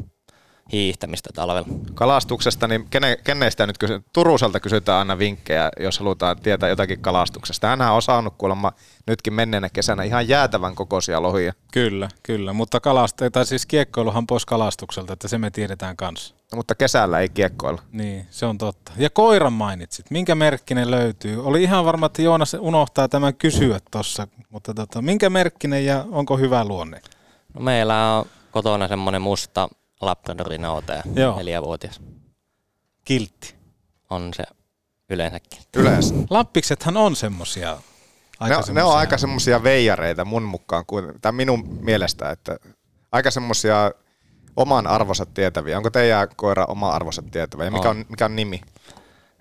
hiihtämistä talvella. Kalastuksesta, niin kene, kenestä nyt kysy- Turuselta kysytään aina vinkkejä, jos halutaan tietää jotakin kalastuksesta. Hänhän on saanut kuulemma nytkin menneenä kesänä ihan jäätävän kokoisia lohia. Kyllä, kyllä. Mutta kalast- tai siis kiekkoiluhan pois kalastukselta, että se me tiedetään kanssa. No, mutta kesällä ei kiekkoilla. Niin, se on totta. Ja koiran mainitsit. Minkä merkkinen löytyy? Oli ihan varma, että Joonas unohtaa tämän kysyä tuossa, mutta tota, minkä merkkinen ja onko hyvä luonne? No meillä on kotona semmoinen musta Labradorin Joo. neljävuotias. Kiltti. On se yleensäkin. Yleensä. Lappiksethan on semmosia. Ne, on- ne on aika semmoisia veijareita mun mukaan, kuin, tai minun mielestä, että aika semmoisia oman arvonsa tietäviä. Onko teidän koira oma arvonsa tietävä? Ja mikä On. on, mikä on nimi?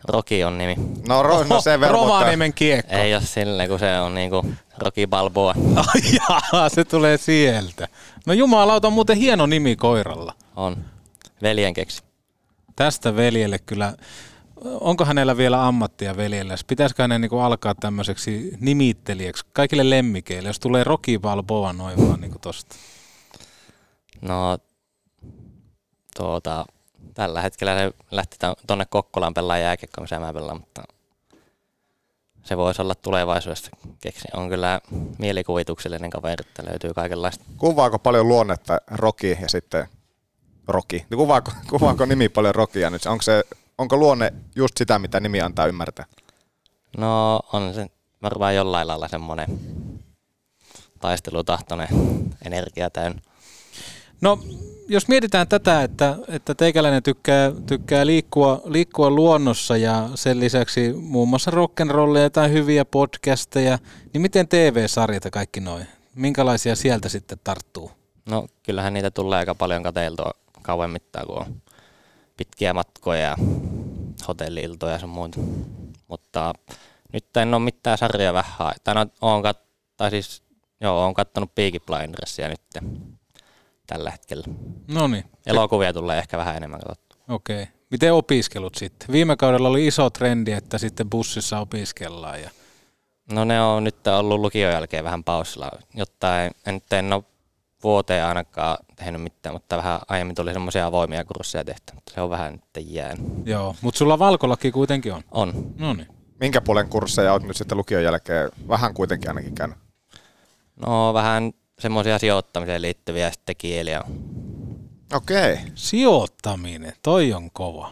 Roki on nimi. No, ro, no se velvoittaa. Rovaniemen kiekko. Ei ole silleen, kun se on niinku Roki Balboa. Ai jaa, se tulee sieltä. No jumalauta on muuten hieno nimi koiralla. On. Veljen keksi. Tästä veljelle kyllä, onko hänellä vielä ammattia veljellä? Pitäisikö hänen niin alkaa tämmöiseksi nimittelijäksi kaikille lemmikeille, jos tulee Rocky Balboa noin vaan niin tosta? No, tuota, tällä hetkellä se lähti tuonne Kokkolaan pelaa jääkiekkoa, missä mä pelaan, mutta se voisi olla tulevaisuudessa keksi. On kyllä mielikuvituksellinen kaveri, että löytyy kaikenlaista. Kuvaako paljon luonnetta Roki ja sitten Roki? Kuvaako, kuvaako nimi paljon Rokia nyt? Onko, se, onko luonne just sitä, mitä nimi antaa ymmärtää? No on se varmaan jollain lailla semmoinen taistelutahtoinen energia täynnä. No, jos mietitään tätä, että, että teikäläinen tykkää, tykkää liikkua, liikkua luonnossa ja sen lisäksi muun muassa rock'n'rollia tai hyviä podcasteja, niin miten TV-sarjat ja kaikki noin? Minkälaisia sieltä sitten tarttuu? No kyllähän niitä tulee aika paljon kateiltua kauemmittain, kun on pitkiä matkoja ja hotelliiltoja ja sun muuta. Mutta nyt en ole mitään sarjaa vähän. Tai, no, oon kat- tai siis, joo, oon kattonut Peaky Blindersia nyt tällä hetkellä. No niin. Elokuvia tulee ehkä vähän enemmän katsottua. Okei. Miten opiskelut sitten? Viime kaudella oli iso trendi, että sitten bussissa opiskellaan. Ja... No ne on nyt ollut lukion jälkeen vähän paussilla, jotta en, en, nyt en ole vuoteen ainakaan tehnyt mitään, mutta vähän aiemmin tuli semmoisia avoimia kursseja tehty, mutta se on vähän nyt jäänyt. Joo, mutta sulla valkolaki kuitenkin on. On. No niin. Minkä puolen kursseja olet nyt sitten lukion jälkeen vähän kuitenkin ainakin käynyt? No vähän semmoisia sijoittamiseen liittyviä sitten kieliä. Okei. Sijoittaminen, toi on kova.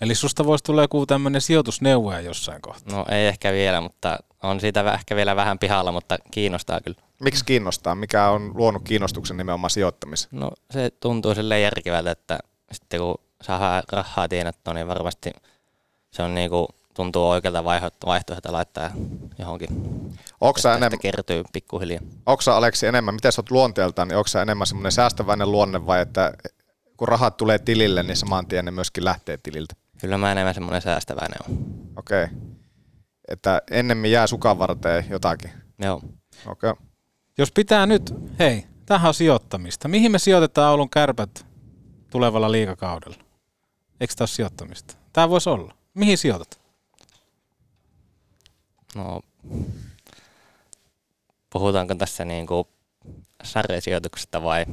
Eli susta voisi tulla joku tämmöinen sijoitusneuvoja jossain kohtaa. No ei ehkä vielä, mutta on siitä ehkä vielä vähän pihalla, mutta kiinnostaa kyllä. Miksi kiinnostaa? Mikä on luonut kiinnostuksen nimenomaan sijoittamiseen? No se tuntuu silleen järkevältä, että sitten kun saa rahaa tienattua, niin varmasti se on niinku, tuntuu oikealta vaihto- vaihtoehdolta laittaa johonkin. Onko sä, että enemmän, kertyy pikkuhiljaa. onko sä Aleksi enemmän, miten sä oot luonteeltaan, niin onko sä enemmän semmoinen säästäväinen luonne vai että kun rahat tulee tilille, niin saman tien ne myöskin lähtee tililtä? Kyllä mä enemmän semmoinen säästäväinen on. Okei. Että ennemmin jää sukan varteen jotakin. Joo. Okei. Jos pitää nyt, hei, tähän on sijoittamista. Mihin me sijoitetaan Oulun kärpät tulevalla liikakaudella? Eikö tämä ole sijoittamista? Tämä voisi olla. Mihin sijoitat? No, puhutaanko tässä niinku sarjasijoituksesta vai?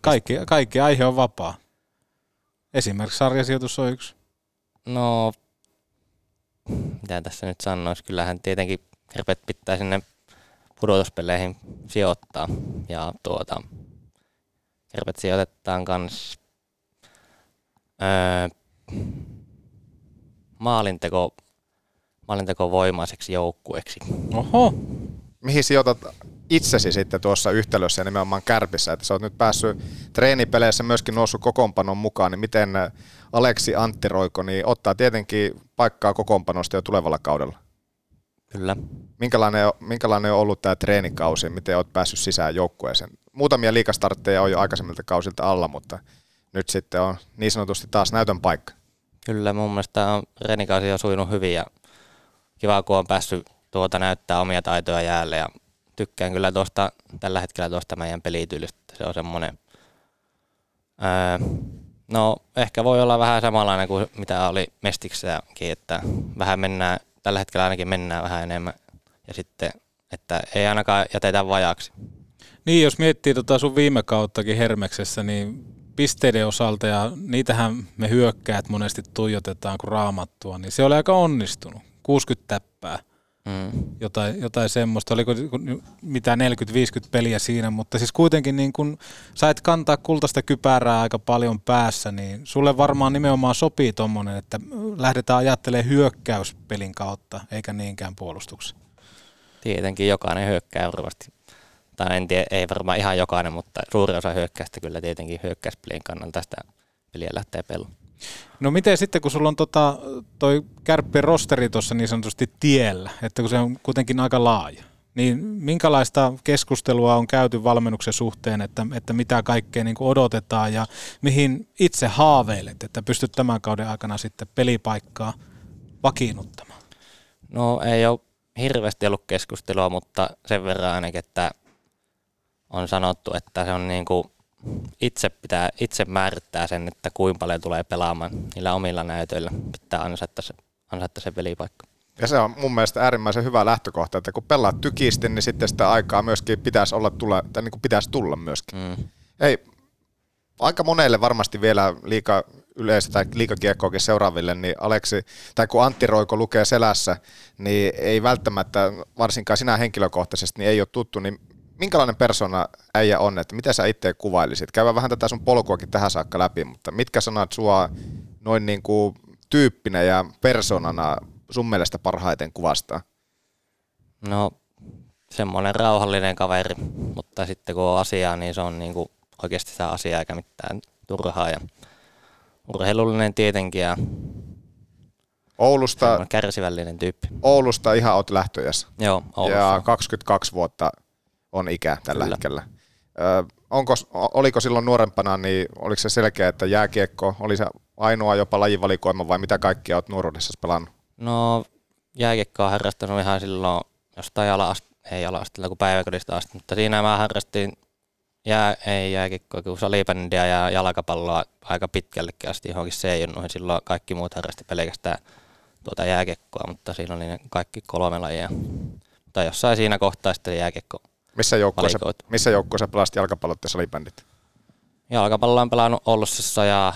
Kaikki, kaikki aihe on vapaa. Esimerkiksi sarjasijoitus on yksi. No, mitä tässä nyt sanoisi, kyllähän tietenkin Kärpät pitää sinne pudotuspeleihin sijoittaa. Ja tuota, Kärpät sijoitetaan kans öö, maalinteko, maalinteko voimaiseksi joukkueeksi. Oho. Mihin sijoitat itsesi sitten tuossa yhtälössä ja nimenomaan kärpissä, että sä oot nyt päässyt treenipeleissä myöskin noussut kokoonpanon mukaan, niin miten Aleksi Antti Roiko niin ottaa tietenkin paikkaa kokoonpanosta jo tulevalla kaudella? Kyllä. Minkälainen, minkälainen on ollut tämä treenikausi, miten oot päässyt sisään joukkueeseen? Muutamia liikastartteja on jo aikaisemmilta kausilta alla, mutta nyt sitten on niin sanotusti taas näytön paikka. Kyllä, mun mielestä on renikausi on sujunut hyvin ja kiva, kun on päässyt tuota näyttää omia taitoja jäälle ja tykkään kyllä tuosta, tällä hetkellä tuosta meidän pelityylistä. Se on semmoinen, öö, no ehkä voi olla vähän samanlainen kuin mitä oli Mestiksessäkin, että vähän mennään, tällä hetkellä ainakin mennään vähän enemmän ja sitten, että ei ainakaan jätetä vajaksi. Niin, jos miettii tota sun viime kauttakin Hermeksessä, niin pisteiden osalta, ja niitähän me hyökkäät monesti tuijotetaan kuin raamattua, niin se oli aika onnistunut. 60 täppää. Mm. Jotain, jotain semmoista, oliko mitä 40-50 peliä siinä, mutta siis kuitenkin niin kun sait kantaa kultaista kypärää aika paljon päässä, niin sulle varmaan nimenomaan sopii tommonen, että lähdetään ajattelemaan hyökkäyspelin kautta, eikä niinkään puolustuksen. Tietenkin jokainen hyökkää varmasti. Tai en tiedä, ei varmaan ihan jokainen, mutta suuri osa hyökkäystä kyllä tietenkin hyökkäyspelin kannalta tästä peliä lähtee pelaamaan. No miten sitten, kun sulla on tota, toi kärppien rosteri tuossa niin sanotusti tiellä, että kun se on kuitenkin aika laaja, niin minkälaista keskustelua on käyty valmennuksen suhteen, että, että mitä kaikkea niin odotetaan ja mihin itse haaveilet, että pystyt tämän kauden aikana sitten pelipaikkaa vakiinnuttamaan? No ei ole hirveästi ollut keskustelua, mutta sen verran ainakin, että on sanottu, että se on niin kuin itse, pitää, itse määrittää sen, että kuinka paljon tulee pelaamaan niillä omilla näytöillä. Pitää ansaita se, ansaita se pelipaikka. Ja se on mun mielestä äärimmäisen hyvä lähtökohta, että kun pelaat tykisti, niin sitten sitä aikaa myöskin pitäisi olla tulla, tai niin kuin pitäisi tulla myöskin. Mm. Ei, aika monelle varmasti vielä liika yleensä tai liikakiekkoakin seuraaville, niin Aleksi, tai kun Antti Roiko lukee selässä, niin ei välttämättä, varsinkaan sinä henkilökohtaisesti, niin ei ole tuttu, niin minkälainen persona äijä on, että mitä sä itse kuvailisit? Käydään vähän tätä sun polkuakin tähän saakka läpi, mutta mitkä sanat sua noin niin kuin tyyppinä ja persoonana sun mielestä parhaiten kuvastaa? No semmoinen rauhallinen kaveri, mutta sitten kun on asiaa, niin se on niin kuin oikeasti sitä asiaa eikä mitään turhaa. Ja urheilullinen tietenkin ja Oulusta, kärsivällinen tyyppi. Oulusta ihan oot lähtöjässä. Joo, Oulussa. Ja 22 vuotta on ikä tällä Kyllä. hetkellä. Ö, onko, oliko silloin nuorempana, niin oliko se selkeä, että jääkiekko oli se ainoa jopa lajivalikoima vai mitä kaikkia olet nuoruudessa pelannut? No jääkiekkoa harrastanut ihan silloin jostain ala ei ala kun päiväkodista asti, mutta siinä mä harrastin jää, ei jääkiekkoa, kun salibändiä ja jalkapalloa aika pitkällekin asti johonkin C-junnuihin. Silloin kaikki muut harrasti pelkästään tuota jääkiekkoa, mutta siinä oli ne kaikki kolme lajia. Mutta jossain siinä kohtaa sitten jääkiekko Missä joukkueessa, missä joukkueessa pelasit jalkapallot ja salibändit? Jalkapalloa on pelannut Ollussissa ja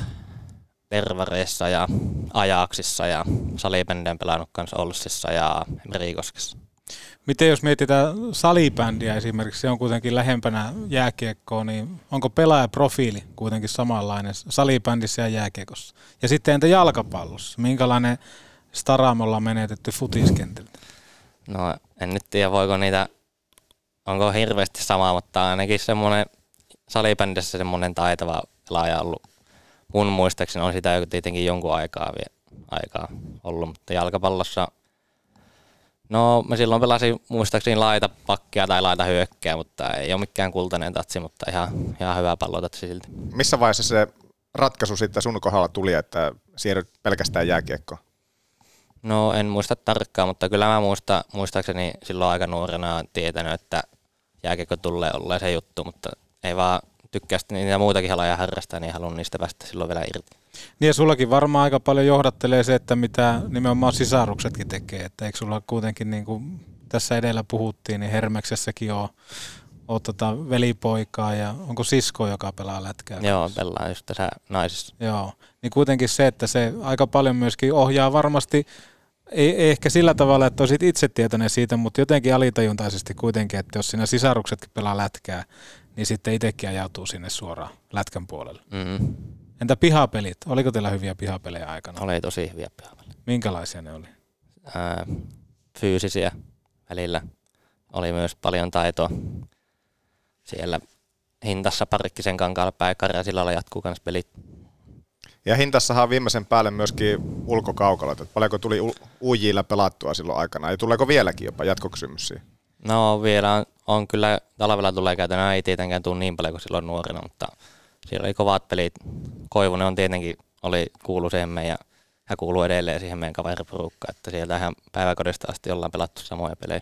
Tervareissa ja Ajaksissa ja salibändin pelannut kanssa Ollussissa ja Merikoskessa. Miten jos mietitään salibändiä esimerkiksi, se on kuitenkin lähempänä jääkiekkoa, niin onko pelaajaprofiili kuitenkin samanlainen salibändissä ja jääkiekossa? Ja sitten entä jalkapallossa? Minkälainen staramolla on menetetty futiskentältä? No en nyt tiedä voiko niitä, onko hirveästi samaa, mutta ainakin semmoinen salibändissä semmoinen taitava pelaaja ollut. Mun muistaakseni on sitä tietenkin jonkun aikaa, vie, aikaa ollut, mutta jalkapallossa No mä silloin pelasin muistaakseni laita pakkia tai laita hyökkää, mutta ei ole mikään kultainen tatsi, mutta ihan, ihan hyvä pallotatsi silti. Missä vaiheessa se ratkaisu sitten sun kohdalla tuli, että siirryt pelkästään jääkiekkoon? No en muista tarkkaan, mutta kyllä mä muista, muistaakseni silloin aika nuorena tietänyt, että jääkiekko tulee olla se juttu, mutta ei vaan tykkää sitten niitä muitakin aloja harrastaa, niin haluan niistä päästä silloin vielä irti. Niin ja sullakin varmaan aika paljon johdattelee se, että mitä nimenomaan sisaruksetkin tekee. Että eikö sulla kuitenkin, niin kuin tässä edellä puhuttiin, niin Hermeksessäkin on, on tota velipoikaa ja onko sisko, joka pelaa lätkää? Joo, pelaa just tässä naisissa. Joo, niin kuitenkin se, että se aika paljon myöskin ohjaa varmasti, ei, ei ehkä sillä tavalla, että olisit itse tietoinen siitä, mutta jotenkin alitajuntaisesti kuitenkin, että jos siinä sisaruksetkin pelaa lätkää, niin sitten itsekin ajautuu sinne suoraan lätkän puolelle. Mm-hmm. Entä pihapelit? Oliko teillä hyviä pihapelejä aikana? Oli tosi hyviä pihapelejä. Minkälaisia ne oli? Ää, fyysisiä välillä. Oli myös paljon taitoa. Siellä hintassa Parkkisen kankaalla päikarja, sillä lailla jatkuu myös pelit. Ja hintassahan on viimeisen päälle myöskin ulkokaukalot. Että paljonko tuli UJillä pelattua silloin aikana? Ja tuleeko vieläkin jopa jatkokysymys siihen? No vielä on, on kyllä, talvella tulee käytännön, ei tietenkään tule niin paljon kuin silloin nuorena, mutta siellä oli kovat pelit. Koivunen on tietenkin, oli kuulu siihen meidän, hän kuuluu edelleen siihen meidän kaveriporukkaan, että sieltä ihan päiväkodista asti ollaan pelattu samoja pelejä.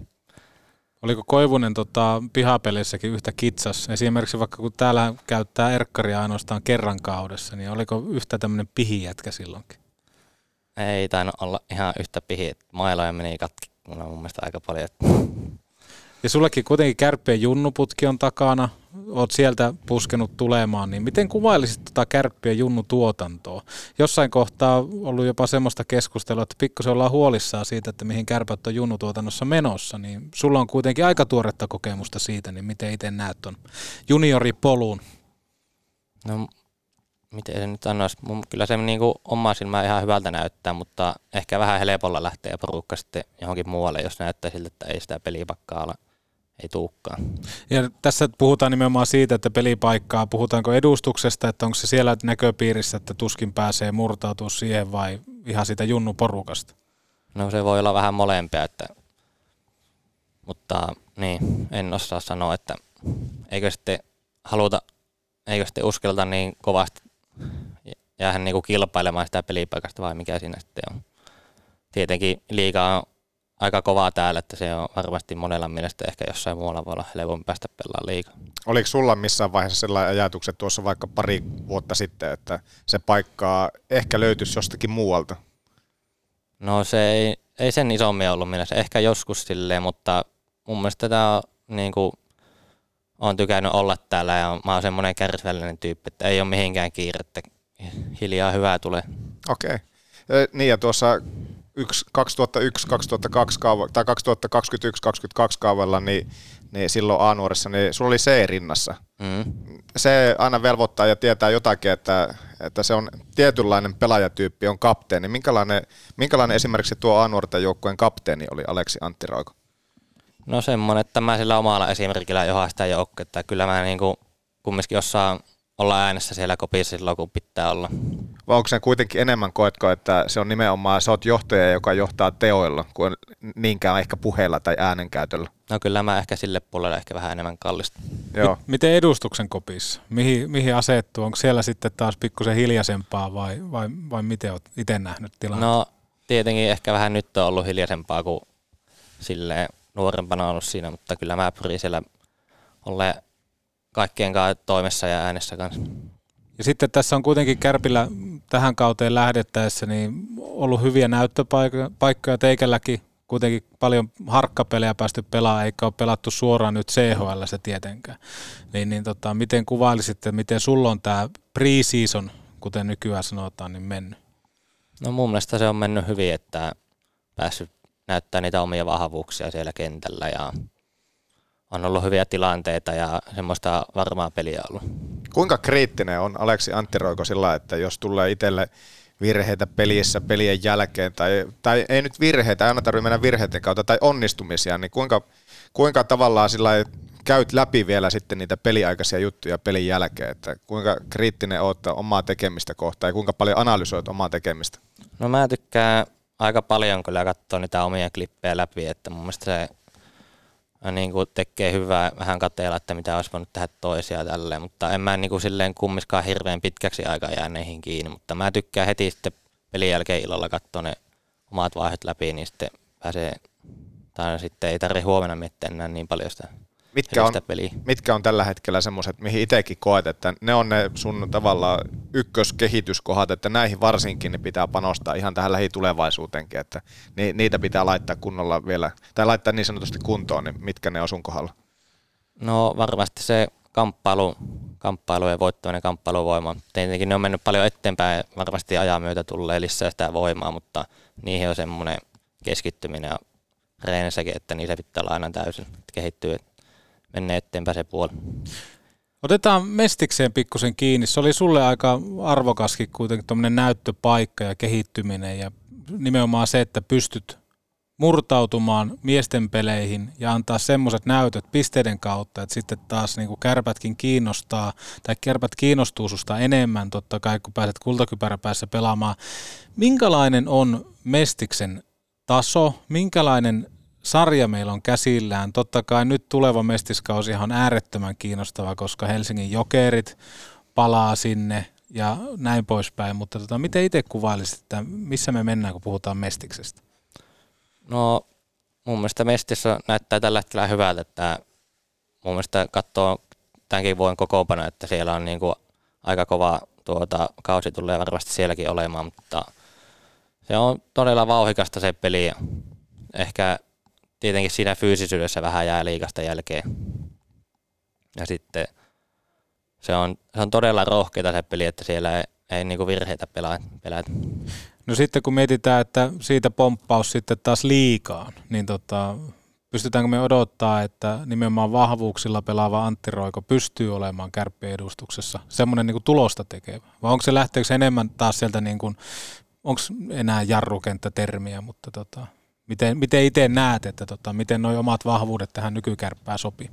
Oliko Koivunen tota, pihapeleissäkin yhtä kitsas? Esimerkiksi vaikka kun täällä käyttää erkkaria ainoastaan kerran kaudessa, niin oliko yhtä tämmöinen pihijätkä silloinkin? Ei tainnut olla ihan yhtä pihi, mailoja meni katki mun mielestä aika paljon. Ja sullekin kuitenkin kärppien junnuputki on takana, oot sieltä puskenut tulemaan, niin miten kuvailisit tota kärppien junnutuotantoa? Jossain kohtaa on ollut jopa semmoista keskustelua, että pikkusen ollaan huolissaan siitä, että mihin kärpät on junnutuotannossa menossa, niin sulla on kuitenkin aika tuoretta kokemusta siitä, niin miten itse näet ton junioripolun? No, miten se nyt sanoisi? Mun, kyllä se niin kuin oma silmä ihan hyvältä näyttää, mutta ehkä vähän helpolla lähtee porukka sitten johonkin muualle, jos näyttää siltä, että ei sitä pelipakkaa olla ei tuukkaan. Ja tässä puhutaan nimenomaan siitä, että pelipaikkaa, puhutaanko edustuksesta, että onko se siellä näköpiirissä, että tuskin pääsee murtautua siihen vai ihan siitä junnuporukasta? No se voi olla vähän molempia, että, mutta niin, en osaa sanoa, että eikö sitten haluta, eikö sitten uskelta niin kovasti jäähän niin kuin kilpailemaan sitä pelipaikasta vai mikä siinä sitten on. Tietenkin liikaa on aika kovaa täällä, että se on varmasti monella mielestä ehkä jossain muualla voi olla helpompi päästä pelaamaan liikaa. Oliko sulla missään vaiheessa sellainen ajatukset tuossa vaikka pari vuotta sitten, että se paikkaa ehkä löytyisi jostakin muualta? No se ei, ei sen isommin ollut mielessä, ehkä joskus silleen, mutta mun mielestä tämä on niin kuin, on tykännyt olla täällä ja mä oon semmoinen kärsivällinen tyyppi, että ei ole mihinkään kiirettä, hiljaa hyvää tulee. Okei. Okay. Niin ja tuossa 2001-2002 kaava, tai 2021-2022 kaavalla, niin, niin silloin A-nuorissa, niin sulla oli C rinnassa. Mm. Se aina velvoittaa ja tietää jotakin, että, että se on tietynlainen pelaajatyyppi, on kapteeni. Minkälainen, minkälainen esimerkiksi tuo A-nuorten joukkueen kapteeni oli Aleksi Antti Rauko? No semmoinen, että mä sillä omalla esimerkillä johdan sitä joukkuetta. Kyllä mä niinku kumminkin osaan olla äänessä siellä kopissa silloin, kun pitää olla. Vai onko se kuitenkin enemmän, koetko, että se on nimenomaan, sä oot johtaja, joka johtaa teoilla, kuin niinkään ehkä puheella tai äänenkäytöllä? No kyllä mä ehkä sille puolelle ehkä vähän enemmän kallista. Joo. M- miten edustuksen kopissa? Mihin, mihin asettuu? Onko siellä sitten taas pikkusen hiljaisempaa vai, vai, vai miten oot itse nähnyt tilanteen? No tietenkin ehkä vähän nyt on ollut hiljaisempaa kuin silleen nuorempana ollut siinä, mutta kyllä mä pyrin siellä olemaan kaikkien kanssa toimessa ja äänessä kanssa. Ja sitten tässä on kuitenkin Kärpillä tähän kauteen lähdettäessä niin ollut hyviä näyttöpaikkoja teikälläkin kuitenkin paljon harkkapelejä päästy pelaamaan, eikä ole pelattu suoraan nyt CHL se tietenkään. Niin, niin tota, miten kuvailisitte, miten sulla on tämä pre-season, kuten nykyään sanotaan, niin mennyt? No mun mielestä se on mennyt hyvin, että päässyt näyttää niitä omia vahvuuksia siellä kentällä ja on ollut hyviä tilanteita ja semmoista varmaa peliä ollut. Kuinka kriittinen on Aleksi Antti Roiko sillä, että jos tulee itselle virheitä pelissä pelien jälkeen, tai, tai ei nyt virheitä, ei aina tarvitse mennä virheiden kautta, tai onnistumisia, niin kuinka, kuinka tavallaan sillä käyt läpi vielä sitten niitä peliaikaisia juttuja pelin jälkeen, että kuinka kriittinen oot omaa tekemistä kohtaan ja kuinka paljon analysoit omaa tekemistä? No mä tykkään aika paljon kyllä katsoa niitä omia klippejä läpi, että mun mielestä se niin kuin tekee hyvää vähän kateella, että mitä olisi voinut tehdä toisia tälleen, mutta en mä niin kuin silleen kummiskaan hirveän pitkäksi aikaa jää neihin kiinni, mutta mä tykkään heti sitten pelin jälkeen illalla katsoa ne omat vaiheet läpi, niin sitten pääsee, tai sitten ei tarvitse huomenna miettiä enää niin paljon sitä mitkä on, peliä. mitkä on tällä hetkellä semmoiset, mihin itsekin koet, että ne on ne sun tavallaan ykköskehityskohdat, että näihin varsinkin ne pitää panostaa ihan tähän lähitulevaisuuteenkin, että niitä pitää laittaa kunnolla vielä, tai laittaa niin sanotusti kuntoon, niin mitkä ne on sun kohdalla? No varmasti se kamppailu, kamppailu ja voittaminen kamppailuvoima. Tietenkin ne on mennyt paljon eteenpäin, varmasti ajan myötä tulee lisää sitä voimaa, mutta niihin on semmoinen keskittyminen ja reenissäkin, että niissä pitää olla aina täysin, että kehittyy mennä eteenpäin se puoli. Otetaan Mestikseen pikkusen kiinni. Se oli sulle aika arvokaskin kuitenkin tuommoinen näyttöpaikka ja kehittyminen ja nimenomaan se, että pystyt murtautumaan miesten peleihin ja antaa semmoiset näytöt pisteiden kautta, että sitten taas niin kuin kärpätkin kiinnostaa, tai kärpät kiinnostuu susta enemmän totta kai, kun pääset kultakypäräpäässä pelaamaan. Minkälainen on Mestiksen taso, minkälainen sarja meillä on käsillään. Totta kai nyt tuleva mestiskausi on äärettömän kiinnostava, koska Helsingin jokerit palaa sinne ja näin poispäin, mutta tota, miten itse kuvailisit, että missä me mennään, kun puhutaan mestiksestä? No mun mielestä mestissä näyttää tällä hetkellä hyvältä, että mun mielestä katsoo tämänkin vuoden kokoopana, että siellä on niin kuin aika kova tuota, kausi tulee varmasti sielläkin olemaan, mutta se on todella vauhikasta se peli ehkä tietenkin siinä fyysisyydessä vähän jää liikasta jälkeen. Ja sitten se on, se on todella rohkeita se peli, että siellä ei, ei niinku virheitä pelaa, pelätä. No sitten kun mietitään, että siitä pomppaus sitten taas liikaan, niin tota, pystytäänkö me odottaa, että nimenomaan vahvuuksilla pelaava Antti Roiko pystyy olemaan kärppien edustuksessa, semmoinen niin tulosta tekevä? Vai onko se lähteekö enemmän taas sieltä, niin onko enää jarrukenttä termiä, mutta tota, Miten, miten itse näet, että tota, miten nuo omat vahvuudet tähän nykykärppään sopii?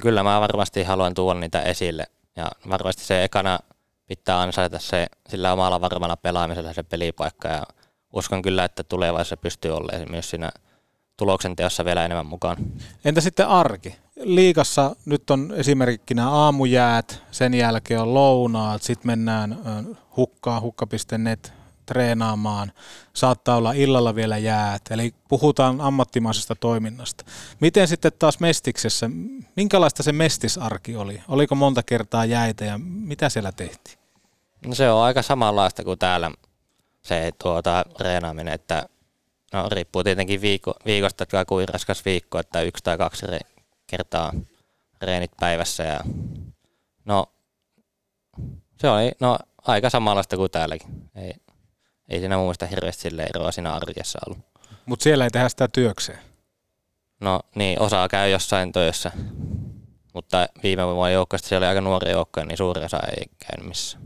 Kyllä mä varmasti haluan tuoda niitä esille. Ja varmasti se ekana pitää ansaita se sillä omalla varmalla pelaamisella se pelipaikka. Ja uskon kyllä, että tulevaisuudessa pystyy olemaan myös siinä tuloksen teossa vielä enemmän mukaan. Entä sitten arki? Liikassa nyt on esimerkkinä aamujäät, sen jälkeen on lounaat, sitten mennään hukkaan, hukka.net treenaamaan, saattaa olla illalla vielä jäät, eli puhutaan ammattimaisesta toiminnasta. Miten sitten taas Mestiksessä, minkälaista se mestisarki oli? Oliko monta kertaa jäitä ja mitä siellä tehtiin? No se on aika samanlaista kuin täällä se tuota, treenaaminen, että no, riippuu tietenkin viikko, viikosta, että kuin raskas viikko, että yksi tai kaksi re- kertaa reenit päivässä ja no se oli no, aika samanlaista kuin täälläkin. Ei, ei siinä mun mielestä hirveästi sille eroa siinä arjessa ollut. Mutta siellä ei tehdä sitä työkseen? No niin, osaa käy jossain töissä. Mutta viime vuonna joukkoista siellä oli aika nuori joukko, niin suuri osa ei käynyt missään.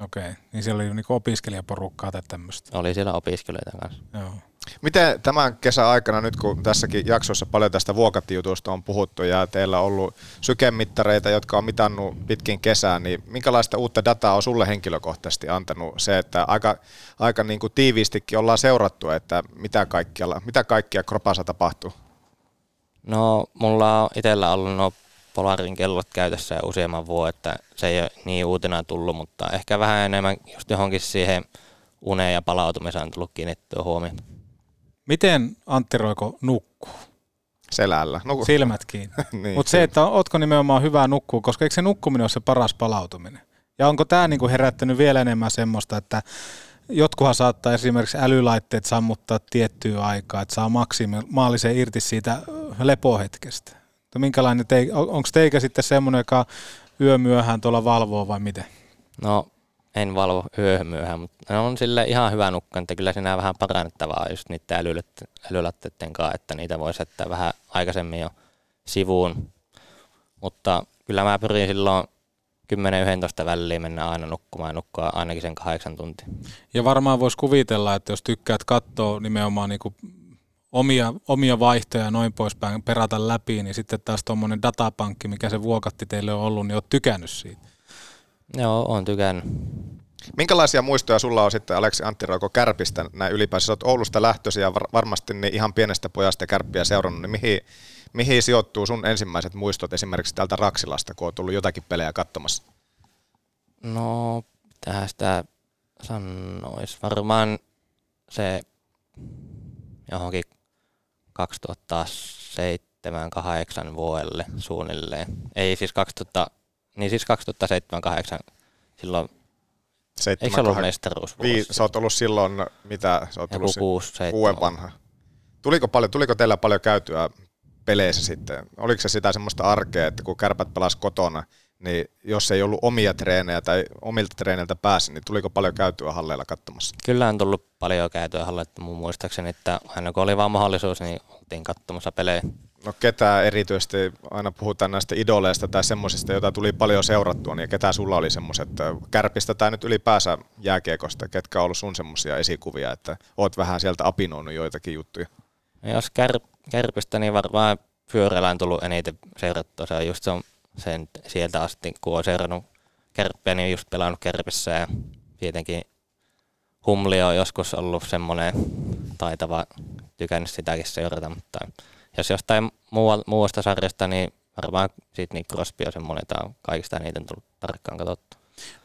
Okei, niin siellä oli niinku opiskelijaporukkaa tai tämmöistä? Oli siellä opiskelijoita kanssa. Joo. Miten tämän kesän aikana, nyt kun tässäkin jaksossa paljon tästä vuokattijutusta on puhuttu ja teillä on ollut sykemittareita, jotka on mitannut pitkin kesää, niin minkälaista uutta dataa on sulle henkilökohtaisesti antanut se, että aika, aika niin kuin tiiviistikin ollaan seurattu, että mitä, kaikkialla, mitä kaikkia kropassa tapahtuu? No, mulla on itsellä ollut nuo Polarin kellot käytössä useamman vuoden, että se ei ole niin uutena tullut, mutta ehkä vähän enemmän just johonkin siihen uneen ja palautumiseen on tullut kiinnittyä huomioon. Miten Antti Roiko nukkuu? Selällä. Nuku. Silmät kiinni. niin, Mutta se, että ootko nimenomaan hyvää nukkuu, koska eikö se nukkuminen ole se paras palautuminen? Ja onko tämä niinku herättänyt vielä enemmän semmoista, että jotkuhan saattaa esimerkiksi älylaitteet sammuttaa tiettyä aikaa, että saa maksimaalisen irti siitä lepohetkestä. Minkälainen te, onko teikä sitten semmoinen, joka yömyöhään tuolla valvoo vai miten? No en valvo myöhään, mutta ne on sille ihan hyvä nukka, että kyllä siinä vähän parannettavaa just niiden älylaitteiden kanssa, että niitä voi jättää vähän aikaisemmin jo sivuun. Mutta kyllä mä pyrin silloin 10-11 väliin mennä aina nukkumaan ja nukkua ainakin sen kahdeksan tuntia. Ja varmaan voisi kuvitella, että jos tykkäät katsoa nimenomaan niin kuin omia, omia vaihtoja noin poispäin perata läpi, niin sitten taas tuommoinen datapankki, mikä se vuokatti teille on ollut, niin olet tykännyt siitä. Joo, on tykännyt. Minkälaisia muistoja sulla on sitten Aleksi Antti Rauko Kärpistä näin ylipäänsä? Sä oot Oulusta lähtöisin ja varmasti niin ihan pienestä pojasta Kärppiä seurannut, niin mihin, mihin sijoittuu sun ensimmäiset muistot esimerkiksi täältä Raksilasta, kun on tullut jotakin pelejä katsomassa? No, tähän sitä sanoisi varmaan se johonkin 2007-2008 vuodelle suunnilleen. Ei siis 2000, niin siis 2007-2008 silloin 7, Eikö se ollut mestaruus? Sä oot ollut silloin, mitä? Sä oot ollut kuusi, kuuden vanha. Tuliko, paljon, tuliko teillä paljon käytyä peleissä sitten? Oliko se sitä semmoista arkea, että kun kärpät pelas kotona, niin jos ei ollut omia treenejä tai omilta treeneiltä pääsi, niin tuliko paljon käytyä halleilla katsomassa? Kyllä on tullut paljon käytyä halleilla, mun muistaakseni, että aina kun oli vaan mahdollisuus, niin oltiin katsomassa pelejä. No ketään erityisesti, aina puhutaan näistä idoleista tai semmoisista, joita tuli paljon seurattua, niin ketä sulla oli semmoiset kärpistä tai nyt ylipäänsä jääkiekosta, ketkä on ollut sun semmoisia esikuvia, että oot vähän sieltä apinoinut joitakin juttuja? No jos kär, kärpistä, niin varmaan pyörällä on tullut eniten seurattua. Se on just se on sen sieltä asti, kun on seurannut kärppiä, niin just pelannut kärpissä ja tietenkin Humli on joskus ollut semmoinen taitava, tykännyt sitäkin seurata, mutta jos jostain muusta sarjasta, niin varmaan Sidney Crosby on semmoinen, että on kaikista eniten tullut tarkkaan katsottu.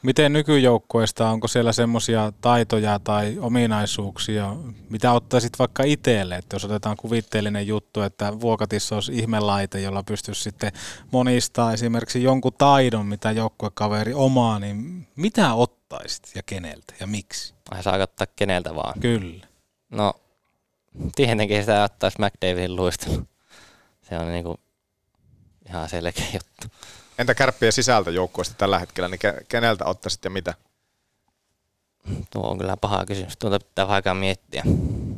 Miten nykyjoukkoista, onko siellä semmoisia taitoja tai ominaisuuksia, mitä ottaisit vaikka itselle, että jos otetaan kuvitteellinen juttu, että Vuokatissa olisi ihmelaite, jolla pystyisi sitten monistaa esimerkiksi jonkun taidon, mitä joukkuekaveri omaa, niin mitä ottaisit ja keneltä ja miksi? Ai saa ottaa keneltä vaan. Kyllä. No, tietenkin sitä ottaisi McDavidin luistelu. Se on niinku ihan selkeä juttu. Entä kärppien sisältä joukkueesta tällä hetkellä, niin keneltä ottaisit ja mitä? Tuo on kyllä paha kysymys. Tuota pitää aikaa miettiä.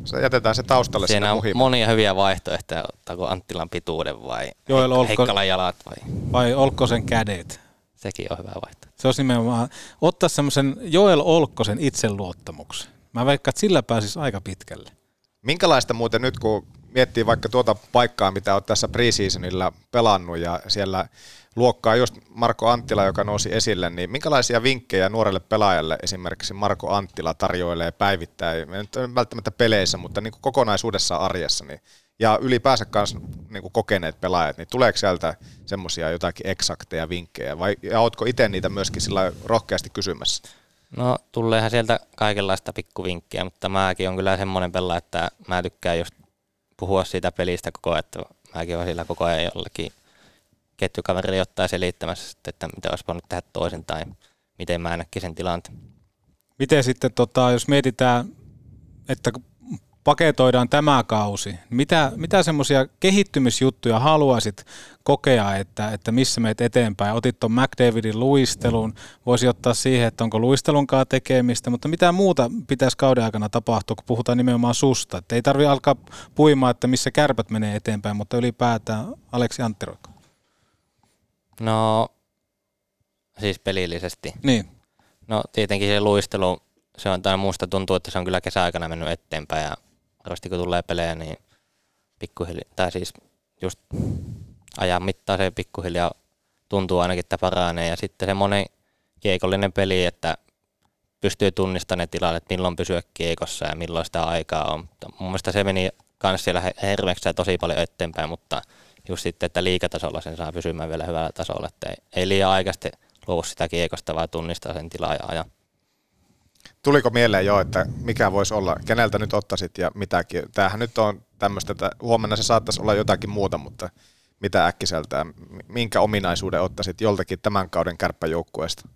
Se jätetään se taustalle Siinä on muhimaan. monia hyviä vaihtoehtoja, ottaako Anttilan pituuden vai Joel, Heik- Heikkalan jalat vai... Vai Olkkosen kädet. Sekin on hyvä vaihtoehto. Se olisi nimenomaan ottaa semmoisen Joel Olkkosen itseluottamuksen. Mä veikkaan, että sillä pääsisi aika pitkälle. Minkälaista muuten nyt, kun miettii vaikka tuota paikkaa, mitä olet tässä preseasonilla pelannut ja siellä luokkaa just Marko Anttila, joka nousi esille, niin minkälaisia vinkkejä nuorelle pelaajalle esimerkiksi Marko Anttila tarjoilee päivittäin, nyt välttämättä peleissä, mutta niin kuin kokonaisuudessaan arjessa, niin, ja ylipäänsä myös niin kokeneet pelaajat, niin tuleeko sieltä semmoisia jotakin eksakteja vinkkejä, vai ja ootko itse niitä myöskin sillä rohkeasti kysymässä? No tuleehan sieltä kaikenlaista pikkuvinkkiä, mutta mäkin on kyllä semmoinen pelaaja, että mä tykkään just puhua siitä pelistä koko ajan, että mäkin olen sillä koko ajan jollakin ketjukaveri ottaa selittämässä, että mitä olisi voinut tehdä toisin tai miten mä näkisin sen tilanteen. Miten sitten, tota, jos mietitään, että paketoidaan tämä kausi, mitä, mitä semmoisia kehittymisjuttuja haluaisit kokea, että, että missä meet eteenpäin? Otit tuon McDavidin luistelun, voisi ottaa siihen, että onko luistelunkaan tekemistä, mutta mitä muuta pitäisi kauden aikana tapahtua, kun puhutaan nimenomaan susta? Että ei tarvi alkaa puimaan, että missä kärpät menee eteenpäin, mutta ylipäätään Aleksi Anttiroikko. No, siis pelillisesti. Niin. No tietenkin se luistelu, se on, tai muusta tuntuu, että se on kyllä kesäaikana mennyt eteenpäin ja varmasti kun tulee pelejä, niin pikkuhiljaa, tai siis just ajan mittaan se pikkuhiljaa tuntuu ainakin, että paranee. Ja sitten semmoinen kiekollinen peli, että pystyy tunnistamaan ne tilat, että milloin pysyä kiekossa ja milloin sitä aikaa on. Mun mielestä se meni myös siellä Hermeksessä tosi paljon eteenpäin, mutta just sitten, että liikatasolla sen saa pysymään vielä hyvällä tasolla, että ei, ei liian aikaisesti luovu sitä kiekosta, vaan tunnistaa sen tilaa ja ajan. Tuliko mieleen jo, että mikä voisi olla, keneltä nyt ottaisit ja mitäkin? Tämähän nyt on tämmöistä, että huomenna se saattaisi olla jotakin muuta, mutta mitä äkkiseltään, minkä ominaisuuden ottaisit joltakin tämän kauden kärppäjoukkueesta?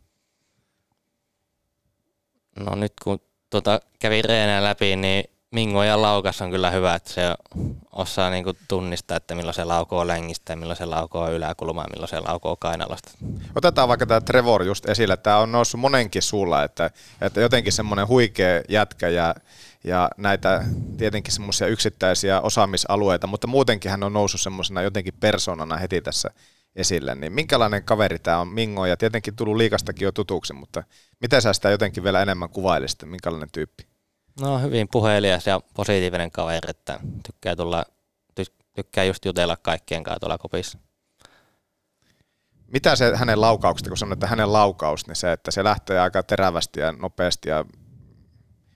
No nyt kun tuota, kävin reenää läpi, niin Mingo ja laukas on kyllä hyvä, että se osaa niinku tunnistaa, että milloin se laukoo längistä ja milloin se laukoo yläkulmaa ja milloin se laukoo kainalosta. Otetaan vaikka tämä Trevor just esille. Tämä on noussut monenkin sulla, että, että jotenkin semmoinen huikea jätkä ja, ja näitä tietenkin semmoisia yksittäisiä osaamisalueita, mutta muutenkin hän on noussut semmoisena jotenkin persoonana heti tässä esille. Niin minkälainen kaveri tämä on Mingo ja tietenkin tullut liikastakin jo tutuksi, mutta miten sä sitä jotenkin vielä enemmän kuvailisit, minkälainen tyyppi? No hyvin puhelias ja positiivinen kaveri, että tykkää tulla, tykkää just jutella kaikkien kanssa tuolla kopissa. Mitä se hänen laukauksesta, kun sanoit, että hänen laukaus, niin se, että se lähtee aika terävästi ja nopeasti ja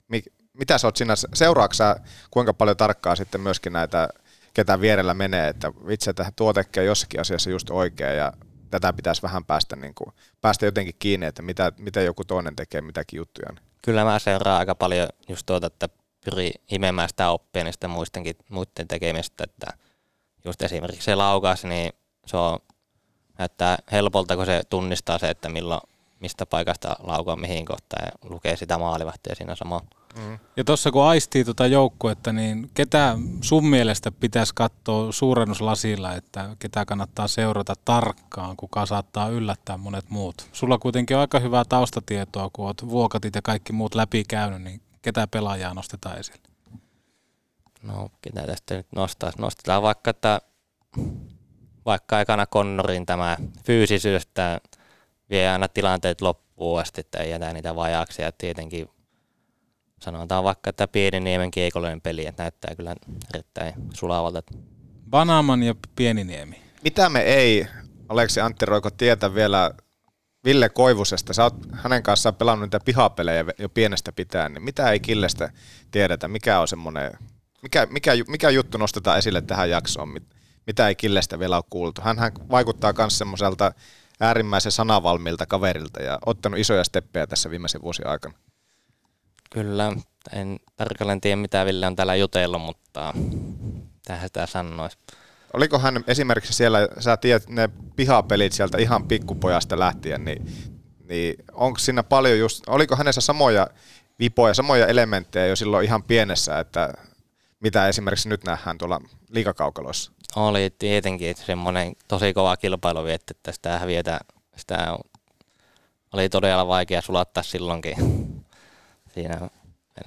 mi, mitä sä oot siinä, seuraatko kuinka paljon tarkkaa sitten myöskin näitä, ketä vierellä menee, että itse että tuo tekee jossakin asiassa just oikein ja tätä pitäisi vähän päästä, niin kuin, päästä jotenkin kiinni, että mitä, mitä joku toinen tekee, mitäkin juttuja. Niin kyllä mä seuraan aika paljon just tuota, että pyri imemään sitä oppia niistä muistenkin, muiden tekemistä, että just esimerkiksi se laukaus, niin se on, näyttää helpolta, kun se tunnistaa se, että milloin, mistä paikasta laukaa mihin kohtaan ja lukee sitä maalivahtia siinä samalla. Ja tuossa kun aistii tuota joukkuetta, niin ketä sun mielestä pitäisi katsoa suurennuslasilla, että ketä kannattaa seurata tarkkaan, kuka saattaa yllättää monet muut? Sulla kuitenkin on aika hyvää taustatietoa, kun oot vuokatit ja kaikki muut läpi käynyt, niin ketä pelaajaa nostetaan esille? No, ketä tästä nyt nostaa? Nostetaan vaikka, että vaikka aikana Connorin tämä fyysisyys, vie aina tilanteet loppuun asti, että ei jätä niitä vajaaksi ja tietenkin sanotaan vaikka, että Pieniniemen keikollinen peli, että näyttää kyllä erittäin sulavalta. Banaman ja Pieniniemi. Mitä me ei, Aleksi Antti Roiko, tietä vielä Ville Koivusesta? Sä oot hänen kanssaan pelannut niitä pihapelejä jo pienestä pitäen, niin mitä ei Killestä tiedetä? Mikä on semmoinen, mikä, mikä, mikä juttu nostetaan esille tähän jaksoon? Mitä ei Killestä vielä ole kuultu? Hän vaikuttaa myös semmoiselta äärimmäisen sanavalmilta kaverilta ja ottanut isoja steppejä tässä viimeisen vuosien aikana. Kyllä, en tarkalleen tiedä mitä Ville on täällä jutellut, mutta tähän sitä sanoisi. Oliko hän esimerkiksi siellä, sä tiedät ne pihapelit sieltä ihan pikkupojasta lähtien, niin, niin onko siinä paljon just, oliko hänessä samoja vipoja, samoja elementtejä jo silloin ihan pienessä, että mitä esimerkiksi nyt nähdään tuolla liikakaukaloissa? Oli tietenkin semmoinen tosi kova kilpailu että sitä häviötä, sitä oli todella vaikea sulattaa silloinkin siinä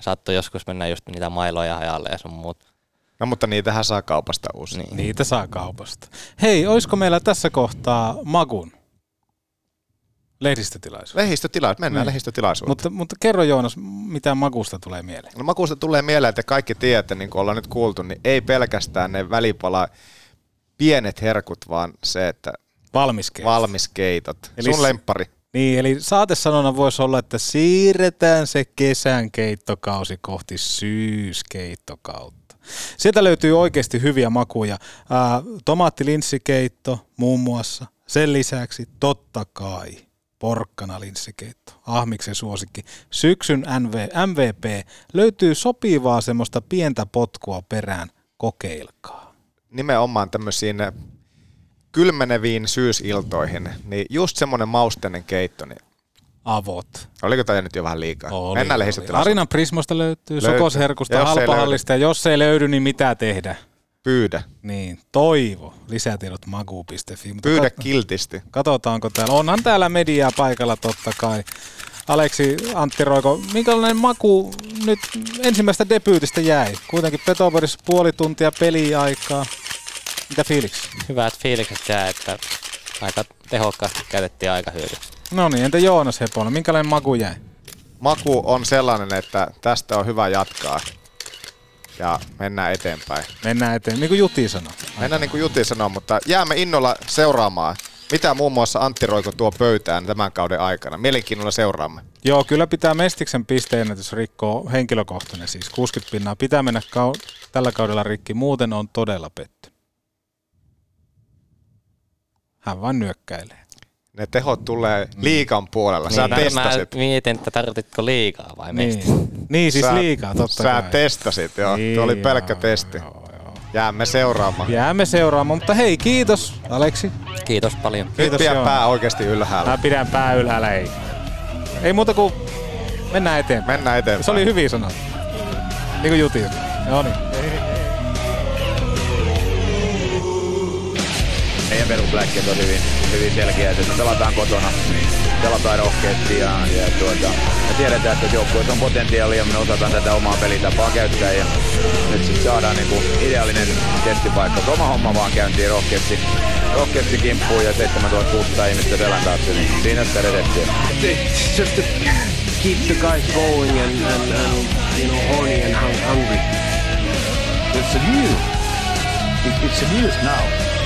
saattoi joskus mennä just niitä mailoja hajalle ja sun muut. No mutta niitähän saa kaupasta uusi. Niin. Niitä saa kaupasta. Hei, olisiko meillä tässä kohtaa Magun lehdistötilaisuus? Lehdistötilaisuus, mennään niin. lehdistötilaisuuteen. Mutta, mutta kerro Joonas, mitä Magusta tulee mieleen? No Magusta tulee mieleen, että kaikki tiedätte, niin kuin ollaan nyt kuultu, niin ei pelkästään ne välipala pienet herkut, vaan se, että Valmiskeitot. Valmiskeitot. Eli Sun lemppari. Niin, eli saatesanona voisi olla, että siirretään se kesän keittokausi kohti syyskeittakautta. Sieltä löytyy oikeasti hyviä makuja. Ää, tomaattilinssikeitto muun muassa. Sen lisäksi totta kai porkkana linssikeitto. Ahmiksen suosikki. Syksyn NV, MVP löytyy sopivaa semmoista pientä potkua perään. Kokeilkaa. Nimenomaan tämmöisiin kylmeneviin syysiltoihin, niin just semmoinen mausteinen keitto, niin Avot. Oliko tämä nyt jo vähän liikaa? Oli, Mennään lehdistötilaisuuteen. Arinan Prismosta löytyy, löytyy. Sokosherkusta, halpahallista, ja jos ei löydy, niin mitä tehdä? Pyydä. Niin, toivo. Lisätiedot magu.fi. Mutta Pyydä kat- kiltisti. Katsotaanko täällä. Onhan täällä mediaa paikalla totta kai. Aleksi Antti Roiko, minkälainen maku nyt ensimmäistä debyytistä jäi? Kuitenkin Petoporissa puoli tuntia peliaikaa. Mitä fiiliksi? Hyvät fiilikset jää, että aika tehokkaasti käytettiin aika hyödyksi. No niin, entä Joonas Hepola, minkälainen maku jäi? Maku on sellainen, että tästä on hyvä jatkaa ja mennään eteenpäin. Mennään eteenpäin, niin kuin Juti sanoi. Mennään niin kuin Juti sanoi, mutta jäämme innolla seuraamaan, mitä muun muassa Antti Roiko tuo pöytään tämän kauden aikana. Mielenkiinnolla seuraamme. Joo, kyllä pitää Mestiksen pisteennätys rikkoa henkilökohtainen, siis 60 pinnaa. Pitää mennä kau- tällä kaudella rikki, muuten on todella petty. Hän vaan nyökkäilee. Ne tehot tulee liikan puolella. Sä niin, testasit. Mä mietin, että tarvitko liikaa vai niin. Niin, siis sä, liikaa, totta Sä kai. testasit, joo. Niin, Tuo oli pelkkä joo, testi. Joo, joo. Jäämme seuraamaan. Jäämme seuraamaan, mutta hei, kiitos Aleksi. Kiitos paljon. Kiitos, Nyt pidän pää oikeasti ylhäällä. Mä pidän pää ylhäällä, ei. Ei muuta kuin Mennään eteenpäin. Mennään eteenpäin. Se oli hyvin sanottu. Niin kuin Jutin. No niin. Meidän perusläkkeet on hyvin, hyvin selkeät, että pelataan kotona, pelataan rohkeasti ja, ja tuota, me tiedetään, että joukkueessa on potentiaalia ja me osataan tätä omaa pelitapaa käyttää ja nyt sitten saadaan niinku ideaalinen testipaikka. Oma homma vaan käyntiin rohkeasti, rohkeasti kimppuun ja 7600 ihmistä selän taakse, niin siinä sitä redettiä. Just to keep the guys going and, and, and you know horny and hung- hungry. It's a news. It, it's a news now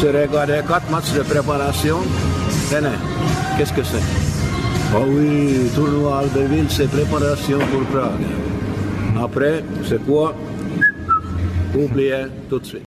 J'ai regardé quatre matchs de préparation? Tenez, qu'est-ce que c'est? Oh oui, tournoi Albertville, c'est préparation pour Prague. Après, c'est quoi? Oubliez tout de suite.